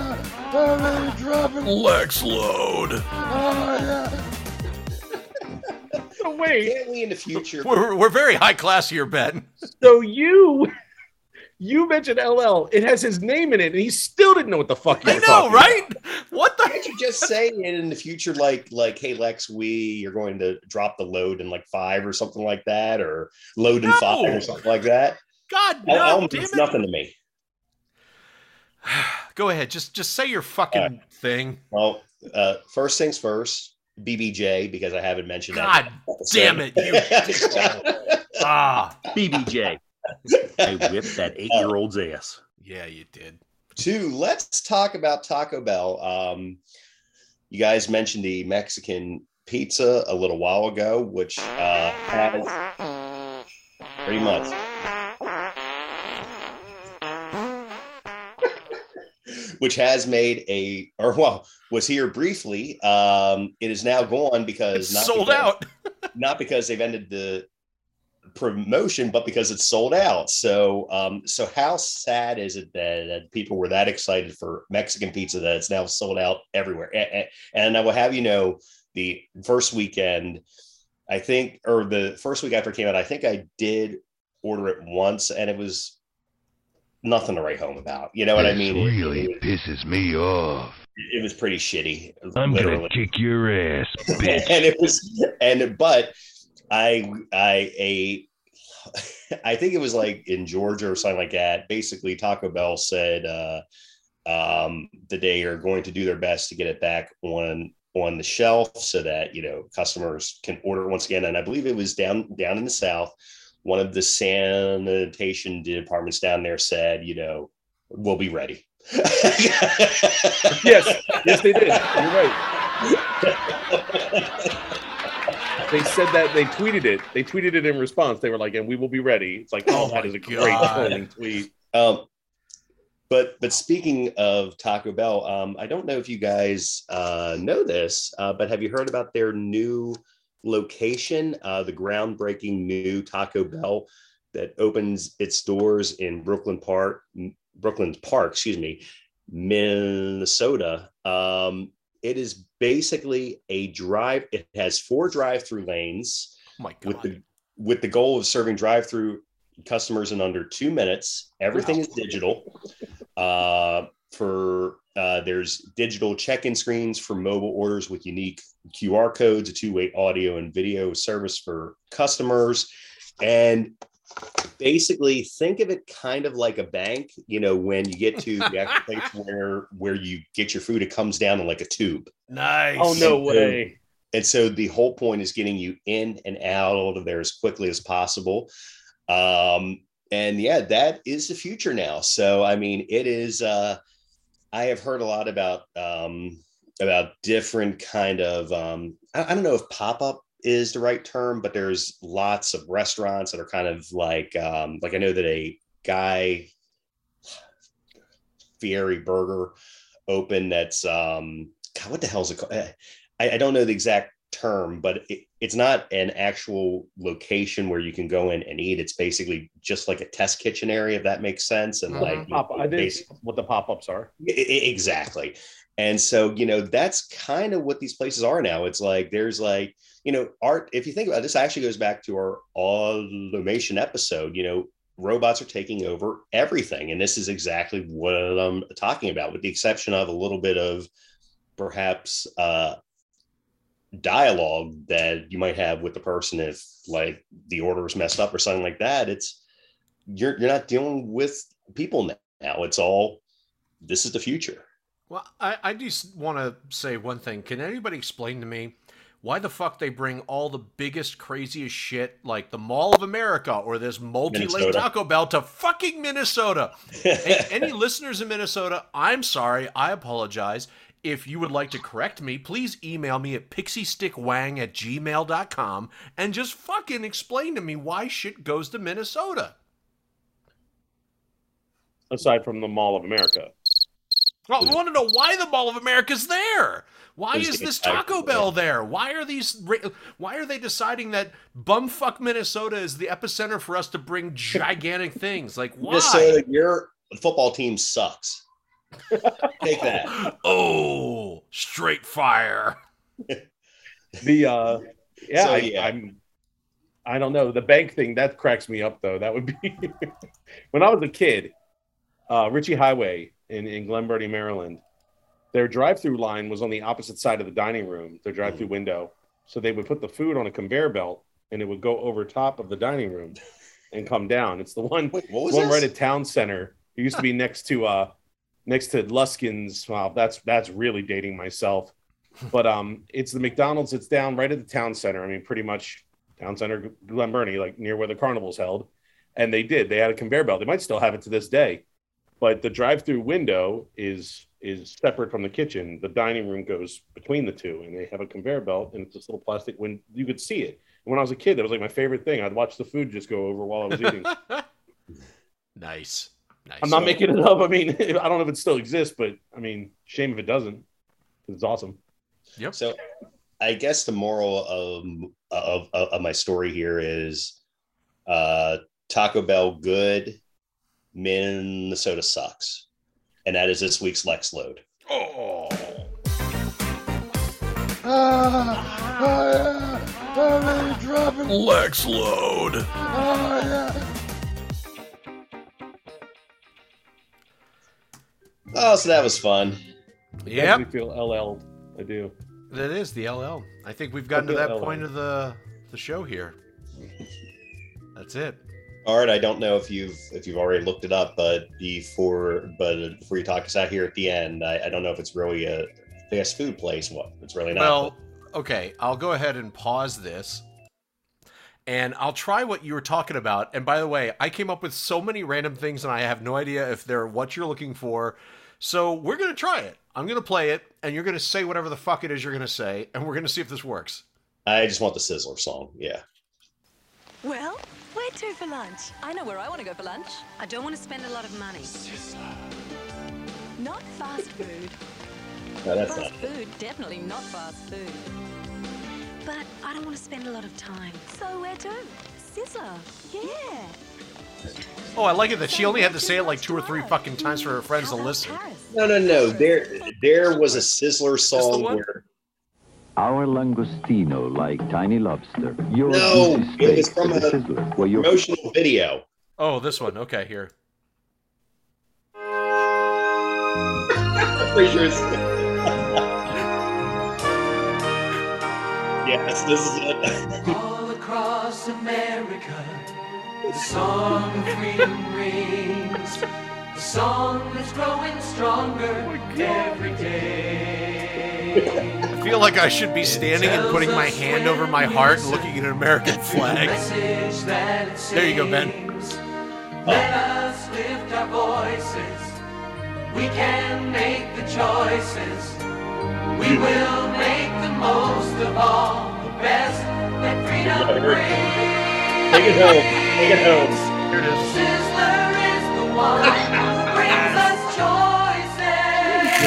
Speaker 6: Lex load.
Speaker 1: So wait,
Speaker 9: Can't we in the future?
Speaker 6: We're we're very high class here, Ben.
Speaker 1: so you you mentioned LL. It has his name in it, and he still didn't know what the fuck you
Speaker 6: I
Speaker 1: were
Speaker 6: know,
Speaker 1: talking
Speaker 6: right? What the?
Speaker 9: Can't you just say it in the future, like like, hey Lex, we you're going to drop the load in like five or something like that, or load in
Speaker 6: No.
Speaker 9: five or something like that?
Speaker 6: God
Speaker 9: LL
Speaker 6: no!
Speaker 9: means
Speaker 6: Damn it!
Speaker 9: nothing to me.
Speaker 6: Go ahead. Just just say your fucking thing.
Speaker 9: Well, uh, first things first, BBJ because I haven't mentioned
Speaker 6: God
Speaker 9: that.
Speaker 6: God damn it! You ah.
Speaker 11: BBJ. I whipped that eight year old's ass.
Speaker 6: Yeah, you did.
Speaker 9: Two, let's talk about Taco Bell. Um, you guys mentioned the Mexican pizza a little while ago, which uh, has pretty much. Which has made a, or well, was here briefly. Um, it is now gone because
Speaker 6: It's sold
Speaker 9: because-
Speaker 6: out.
Speaker 9: not because they've ended the promotion, but because it's sold out. So, um, so how sad is it that, that people were that excited for Mexican pizza that it's now sold out everywhere? A- a- And, I will have you know, the first weekend, I think, or the first week after it came out, I think I did order it once, and it was nothing to write home about. You know what I mean? It-
Speaker 12: really
Speaker 9: it,
Speaker 12: pisses me off.
Speaker 9: it was pretty shitty.
Speaker 12: I'm
Speaker 9: literally
Speaker 12: gonna kick your ass, bitch.
Speaker 9: and it was and but I I a I think it was like in Georgia or something like that. Basically, Taco Bell said uh, um, that they are going to do their best to get it back on on the shelf so that you know customers can order once again. And I believe it was down down in the south. One of the sanitation departments down there said, you know, we'll be ready.
Speaker 1: Yes, yes, they did. You're right. They said that they tweeted it. They tweeted it in response. They were like, "And we will be ready." It's like, oh,
Speaker 6: Oh
Speaker 1: that
Speaker 6: my
Speaker 1: is a great trolling tweet.
Speaker 9: Um, but but speaking of Taco Bell, um, I don't know if you guys uh, know this, uh, but have you heard about their new location, uh, the groundbreaking new Taco Bell that opens its doors in Brooklyn Park, Brooklyn Park, excuse me, Minnesota. Um, it is basically a drive. It has four drive-through lanes
Speaker 6: Oh my
Speaker 9: with the with the goal of serving drive-through customers in under two minutes. Everything is digital. Uh, for uh, there's digital check-in screens for mobile orders with unique QR codes, a two-way audio and video service for customers, and basically think of it kind of like a bank. You know, when you get to the actual place where where you get your food, it comes down in like a tube.
Speaker 6: Nice.
Speaker 1: Oh no
Speaker 9: And
Speaker 1: way!
Speaker 9: And so the whole point is getting you in and out of there as quickly as possible. Um, and yeah, that is the future now. So I mean, it is. Uh, I have heard a lot about um, about different kind of. Um, I, I don't know if pop up is the right term, but there's lots of restaurants that are kind of like um, like I know that a guy Fieri Burger open that's um God, what the hell's it called? Eh, I, I don't know the exact term, but it, it's not an actual location where you can go in and eat. It's basically just like a test kitchen area, if that makes sense. And like
Speaker 1: Mm-hmm. Pop, I did
Speaker 9: basi-
Speaker 1: what the pop ups are.
Speaker 9: I- exactly. And so, you know, that's kind of what these places are now. It's like there's like, you know, art. If you think about it, this, actually goes back to our automation episode. You know, robots are taking over everything, and this is exactly what I'm talking about, with the exception of a little bit of perhaps uh, dialogue that you might have with the person if like the order is messed up or something like that. It's you're you're not dealing with people now. It's all this is the future.
Speaker 6: Well, I, I just want to say one thing. Can anybody explain to me why the fuck they bring all the biggest, craziest shit like the Mall of America or this
Speaker 9: Minnesota.
Speaker 6: Taco Bell to fucking Minnesota? Any listeners in Minnesota, I'm sorry. I apologize. If you would like to correct me, please email me at pixiestickwang at gmail.com and just fucking explain to me why shit goes to Minnesota.
Speaker 1: Aside from the Mall of America,
Speaker 6: Well, I want to know why the Mall of America's there. Why is this Taco Bell there? Why are these? Why are they deciding that bumfuck Minnesota is the epicenter for us to bring gigantic things? Like why?
Speaker 9: Minnesota, your football team sucks. Take that.
Speaker 6: Oh, straight fire.
Speaker 1: the uh, yeah,
Speaker 9: So,
Speaker 1: I,
Speaker 9: yeah.
Speaker 1: I'm. I don't know the bank thing that cracks me up though. That would be when I was a kid. Uh, Ritchie Highway in in Glen Burnie, Maryland. Their drive-through line was on the opposite side of the dining room. Their drive-through window, so they would put the food on a conveyor belt, and it would go over top of the dining room and come down. It's the one
Speaker 9: what was
Speaker 1: one
Speaker 9: this?
Speaker 1: right at Town Center. It used to be next to uh next to Luskin's. Wow, that's that's really dating myself. But um it's the McDonald's it's down right at the town center. I mean, pretty much town center Glen Burnie, like near where the carnival's held. And they did. They had a conveyor belt. They might still have it to this day. But the drive-through window is is separate from the kitchen. The dining room goes between the two, and they have a conveyor belt, and it's this little plastic when you could see it. And when I was a kid, that was like my favorite thing. I'd watch the food just go over while I was eating.
Speaker 6: Nice. Nice.
Speaker 1: I'm not making it up. I mean, I don't know if it still exists, but I mean, shame if it doesn't. It's awesome.
Speaker 6: Yep.
Speaker 9: So, I guess the moral of of, of, of my story here is uh, Taco Bell good, Minnesota sucks, and that is this week's Lex Load.
Speaker 6: Oh. Lex load.
Speaker 9: Oh, Oh, so that was fun.
Speaker 1: Yeah,
Speaker 6: Yep.
Speaker 1: makes me feel LL. I do.
Speaker 6: That is the LL. I think we've gotten to that
Speaker 1: LL.
Speaker 6: point of the the show here. That's it.
Speaker 9: All right, I don't know if you've if you've already looked it up, but before but before you talk us out here at the end, I, I don't know if it's really a fast food place. What it's really not.
Speaker 6: Well, okay, I'll go ahead and pause this. And I'll try what you were talking about. And by the way, I came up with so many random things and I have no idea if they're what you're looking for. So we're going to try it. I'm going to play it and you're going to say whatever the fuck it is you're going to say and we're going to see if this works.
Speaker 9: I just want the Sizzler song. Yeah.
Speaker 13: Well, where to for lunch? I know where I want to go for lunch. I don't want to spend a lot of money. Sizzler. Not fast food.
Speaker 9: No, that's
Speaker 13: fast
Speaker 9: not.
Speaker 13: food, definitely not fast food. But I don't want to spend a lot of time. So where to? Sizzler. Yeah.
Speaker 6: Oh, I like it that she only had to say it like two or three fucking times for her friends to listen.
Speaker 9: No, no, no. There, there was a Sizzler song
Speaker 6: one?
Speaker 9: where
Speaker 14: Our langostino like tiny lobster. Your
Speaker 9: No, it was from a
Speaker 14: sizzler, where your
Speaker 9: promotional video.
Speaker 6: Oh, this one. Okay, here.
Speaker 9: Pretty sure it's. yes, this is it.
Speaker 2: All across America, the song of freedom rings. The song that's growing stronger every day.
Speaker 6: I feel like I should be standing and putting my hand over my heart and looking at an American flag.
Speaker 2: Message that it
Speaker 6: There you go, Ben.
Speaker 2: Let us lift our voices. We can make the choices. We will make the most of all the best that freedom brings.
Speaker 9: Take it home. Take it home.
Speaker 6: Here it is.
Speaker 2: Sizzler is the one who brings us choices.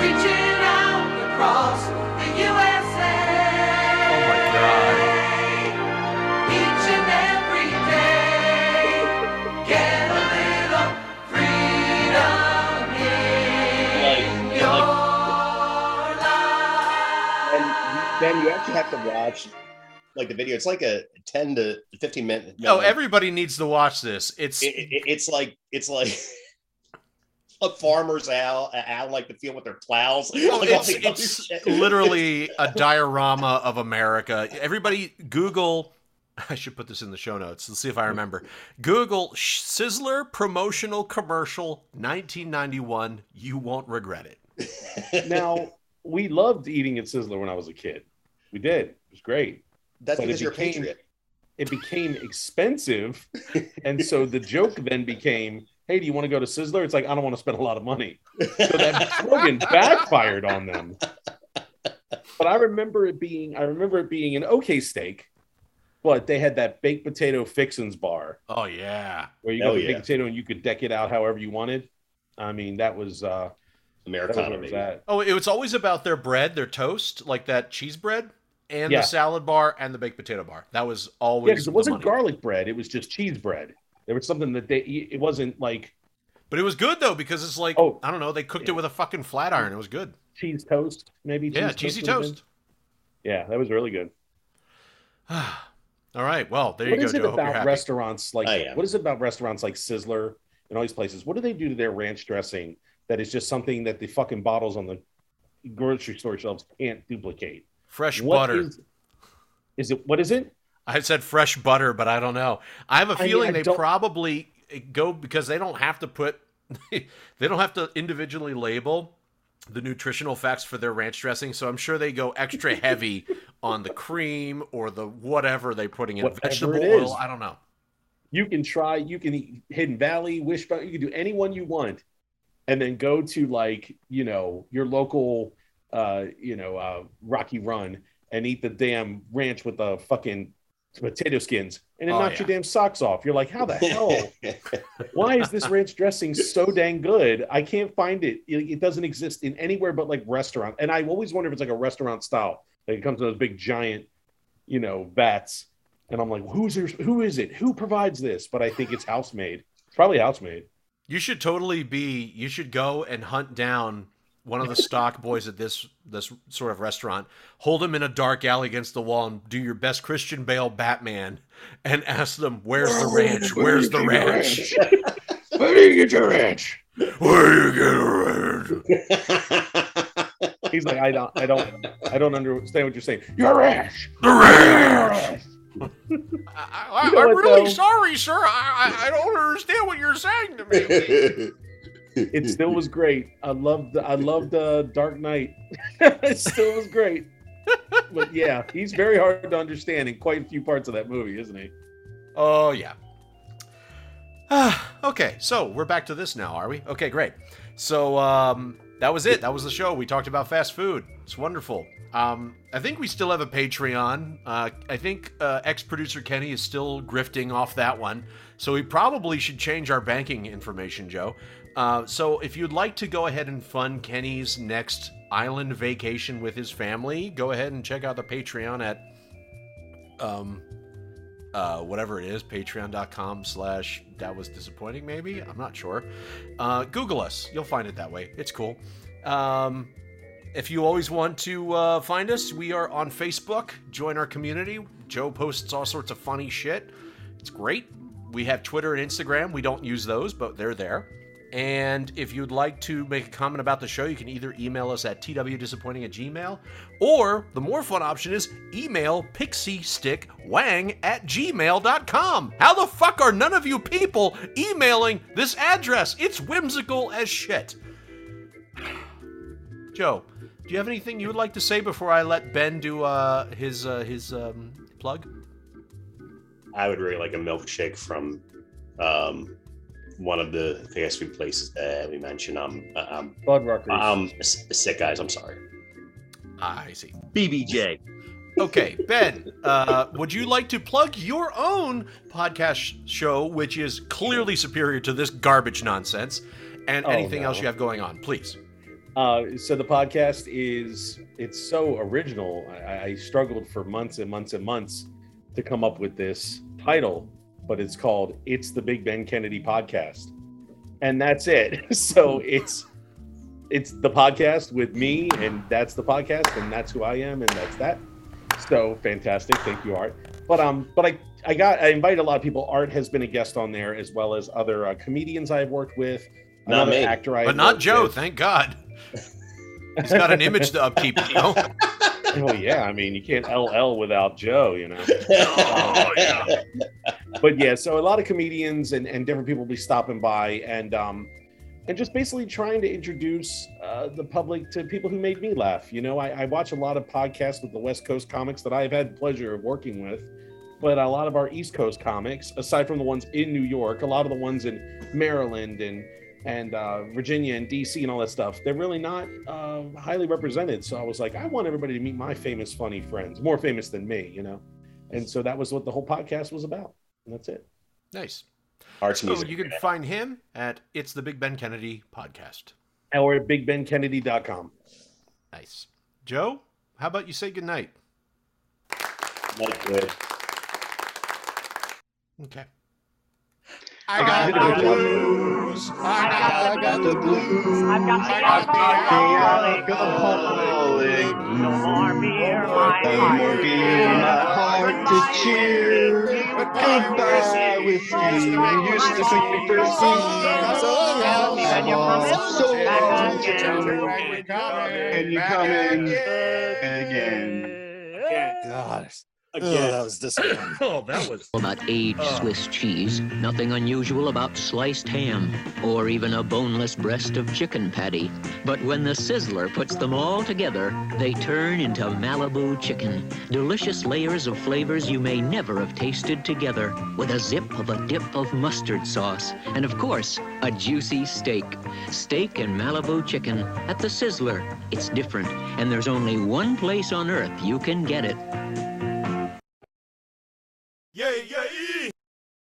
Speaker 2: Reaching out across the USA.
Speaker 6: Oh my god.
Speaker 2: Each and every day, get a little freedom in
Speaker 9: Like-
Speaker 2: your
Speaker 9: like-
Speaker 2: life.
Speaker 9: And then you actually have to watch like the video. It's like a ten to fifteen minute.
Speaker 6: Oh, everybody needs to watch this. It's
Speaker 9: It, it, it's like it's like. A farmer's out, out like the field with their plows.
Speaker 6: Oh,
Speaker 9: Like,
Speaker 6: it's,
Speaker 9: the
Speaker 6: it's literally a diorama of America. Everybody, Google. I should put this in the show notes. Let's see if I remember. Google Sizzler promotional commercial 1991. You won't regret it.
Speaker 1: now we loved eating at Sizzler when I was a kid. We did. It was great.
Speaker 9: That's
Speaker 1: But it
Speaker 9: because you're a patriot.
Speaker 1: It became expensive, and so the joke then became, "Hey, do you want to go to Sizzler?" It's like I don't want to spend a lot of money. So that slogan backfired on them. But I remember it being, I remember it being an okay steak, but they had that baked potato fixins bar
Speaker 6: Oh yeah.
Speaker 1: where you
Speaker 9: Oh,
Speaker 1: got the
Speaker 9: yeah.
Speaker 1: baked potato and you could deck it out however you wanted. I mean, that was uh,
Speaker 9: Americana,
Speaker 1: where was
Speaker 9: baby.
Speaker 1: at.
Speaker 6: Oh, it was always about their bread, their toast, like that cheese bread, and
Speaker 1: Yeah.
Speaker 6: the salad bar and the baked potato bar. That was always
Speaker 1: Yeah, because it wasn't
Speaker 6: money.
Speaker 1: garlic bread; it was just cheese bread. There was something that they. It wasn't like
Speaker 6: But it was good though because it's like
Speaker 1: Oh.
Speaker 6: I don't know, they cooked it with a fucking flat iron. It was good.
Speaker 1: cheese toast, maybe.
Speaker 6: Yeah,
Speaker 1: cheese
Speaker 6: cheesy
Speaker 1: would've
Speaker 6: toast.
Speaker 1: Yeah, that was really good.
Speaker 6: All right, well there
Speaker 1: What
Speaker 6: you
Speaker 1: is
Speaker 6: go,
Speaker 1: it
Speaker 6: Joe. Hope you're
Speaker 1: about restaurants like?
Speaker 9: I am.
Speaker 1: What is it about restaurants like Sizzler and all these places? What do they do to their ranch dressing that is just something that the fucking bottles on the grocery store shelves can't duplicate?
Speaker 6: Fresh
Speaker 1: What
Speaker 6: butter.
Speaker 1: is- Is it what is it?
Speaker 6: I said fresh butter, but I don't know. I have a feeling
Speaker 1: I
Speaker 6: they
Speaker 1: don't-
Speaker 6: probably go because they don't have to put they don't have to individually label the nutritional facts for their ranch dressing, so I'm sure they go extra heavy on the cream or the whatever they're putting in
Speaker 1: Whatever
Speaker 6: vegetable oil. I don't know.
Speaker 1: You can try. You can eat Hidden Valley, Wishbone. You can do any one you want, and then go to like you know your local, uh, you know, uh, Rocky Run and eat the damn ranch with the fucking potato skins, and it
Speaker 6: Oh,
Speaker 1: knocks
Speaker 6: yeah.
Speaker 1: your damn socks off. You're like, how the hell? Why is this ranch dressing so dang good? I can't find it. It, it doesn't exist in anywhere but like restaurant. And I always wonder if it's like a restaurant style. Like it comes in those big giant, you know, vats. And I'm like, who's there, who is it? Who provides this? But I think it's house made. It's probably house made.
Speaker 6: You should totally be. You should go and hunt down one of the stock boys at this this sort of restaurant. Hold him in a dark alley against the wall and do your best Christian Bale Batman, and ask them, "Where's the ranch? Where's the ranch?
Speaker 1: Where do you get your ranch?
Speaker 6: Where do you get a ranch?"
Speaker 1: He's like, I don't, I don't, I don't understand what you're saying. Your ranch.
Speaker 6: The ranch. I,
Speaker 1: You know
Speaker 6: am
Speaker 1: what,
Speaker 6: really
Speaker 1: though?
Speaker 6: sorry, sir. I, I I don't understand what you're saying to me.
Speaker 1: It still was great. I loved, I loved uh, Dark Knight. it still was great. But yeah, he's very hard to understand in quite a few parts of that movie, isn't he?
Speaker 6: Oh yeah. Ah, okay, so we're back to this now, are we? Okay, great. So um, that was it. That was the show. We talked about fast food. It's wonderful. Um, I think we still have a Patreon. Uh, I think uh, ex-producer Kenny is still grifting off that one, so we probably should change our banking information, Joe. Uh, so if you'd like to go ahead and fund Kenny's next island vacation with his family, go ahead and check out the Patreon at um, uh, whatever it is, patreon.com slash that was disappointing, maybe? I'm not sure. Uh, Google us. You'll find it that way. It's cool. Um, if you always want to uh, find us, we are on Facebook. Join our community. Joe posts all sorts of funny shit. It's great. we have Twitter and Instagram. We don't use those, but they're there. And if you'd like to make a comment about the show, you can either email us at twdisappointing at gmail, or the more fun option is email pixiestickwang at gmail.com. How the fuck are none of you people emailing this address? It's whimsical as shit. Joe, do you have anything you would like to say before I let Ben do uh, his uh, his um, plug?
Speaker 9: I would really like a milkshake from um, one of the fast food places that we mentioned. Um, um,
Speaker 1: Fuddruckers.
Speaker 9: um, s- sick guys. I'm sorry.
Speaker 6: I see.
Speaker 11: BBJ.
Speaker 6: Okay, Ben, uh, would you like to plug your own podcast show, which is clearly superior to this garbage nonsense, and
Speaker 1: Oh,
Speaker 6: anything else you have going on, please?
Speaker 1: Uh, so the podcast is it's so original. I, I struggled for months and months and months to come up with this title, but it's called "It's the Big Ben Kennedy Podcast," and that's it. So it's it's the podcast with me, and that's the podcast, and that's who I am, and that's that. So fantastic, thank you, Art. But um, but I I got I invited a lot of people. Art has been a guest on there as well as other uh, comedians I've worked with.
Speaker 9: Not me.
Speaker 1: actor I
Speaker 6: But not Joe, thank God. He's got an image to upkeep, you know?
Speaker 1: Well, yeah, I mean, you can't LL without Joe, you know.
Speaker 6: Oh, yeah.
Speaker 1: But yeah, so a lot of comedians and, and different people will be stopping by and um and just basically trying to introduce uh, the public to people who made me laugh. You know, I, I watch a lot of podcasts with the West Coast comics that I've had the pleasure of working with, but a lot of our East Coast comics, aside from the ones in New York, a lot of the ones in Maryland and and uh, Virginia and DC and all that stuff, they're really not uh, highly represented. So I was like, I want everybody to meet my famous, funny friends, more famous than me, you know. And so that was what the whole podcast was about. And that's it.
Speaker 6: Nice.
Speaker 9: Arts
Speaker 6: So
Speaker 9: music.
Speaker 6: you can find him at It's the Big Ben Kennedy podcast.
Speaker 1: Or at bigbenkennedy.com.
Speaker 6: Nice. Joe, how about you say goodnight?
Speaker 9: Not good.
Speaker 6: Okay.
Speaker 14: I got the blues. I got, I got the blues.
Speaker 15: I've got the alcoholic.
Speaker 14: alcoholic.
Speaker 15: No more beer, my
Speaker 14: No more beer, my heart to cheer. Goodbye with you. You used to sing me first sing. So long,
Speaker 15: Then you come
Speaker 14: so long.
Speaker 15: again.
Speaker 14: And you coming again.
Speaker 16: God.
Speaker 1: Again.
Speaker 16: Oh, that was disappointing.
Speaker 1: Oh, that was.
Speaker 17: About aged Swiss cheese, nothing unusual about sliced ham, or even a boneless breast of chicken patty. But when the sizzler puts them all together, they turn into Malibu chicken. Delicious layers of flavors you may never have tasted together, with a zip of a dip of mustard sauce, and of course, a juicy steak. Steak and Malibu chicken at the sizzler. It's different, and there's only one place on earth you can get it.
Speaker 14: Yeah, yeah,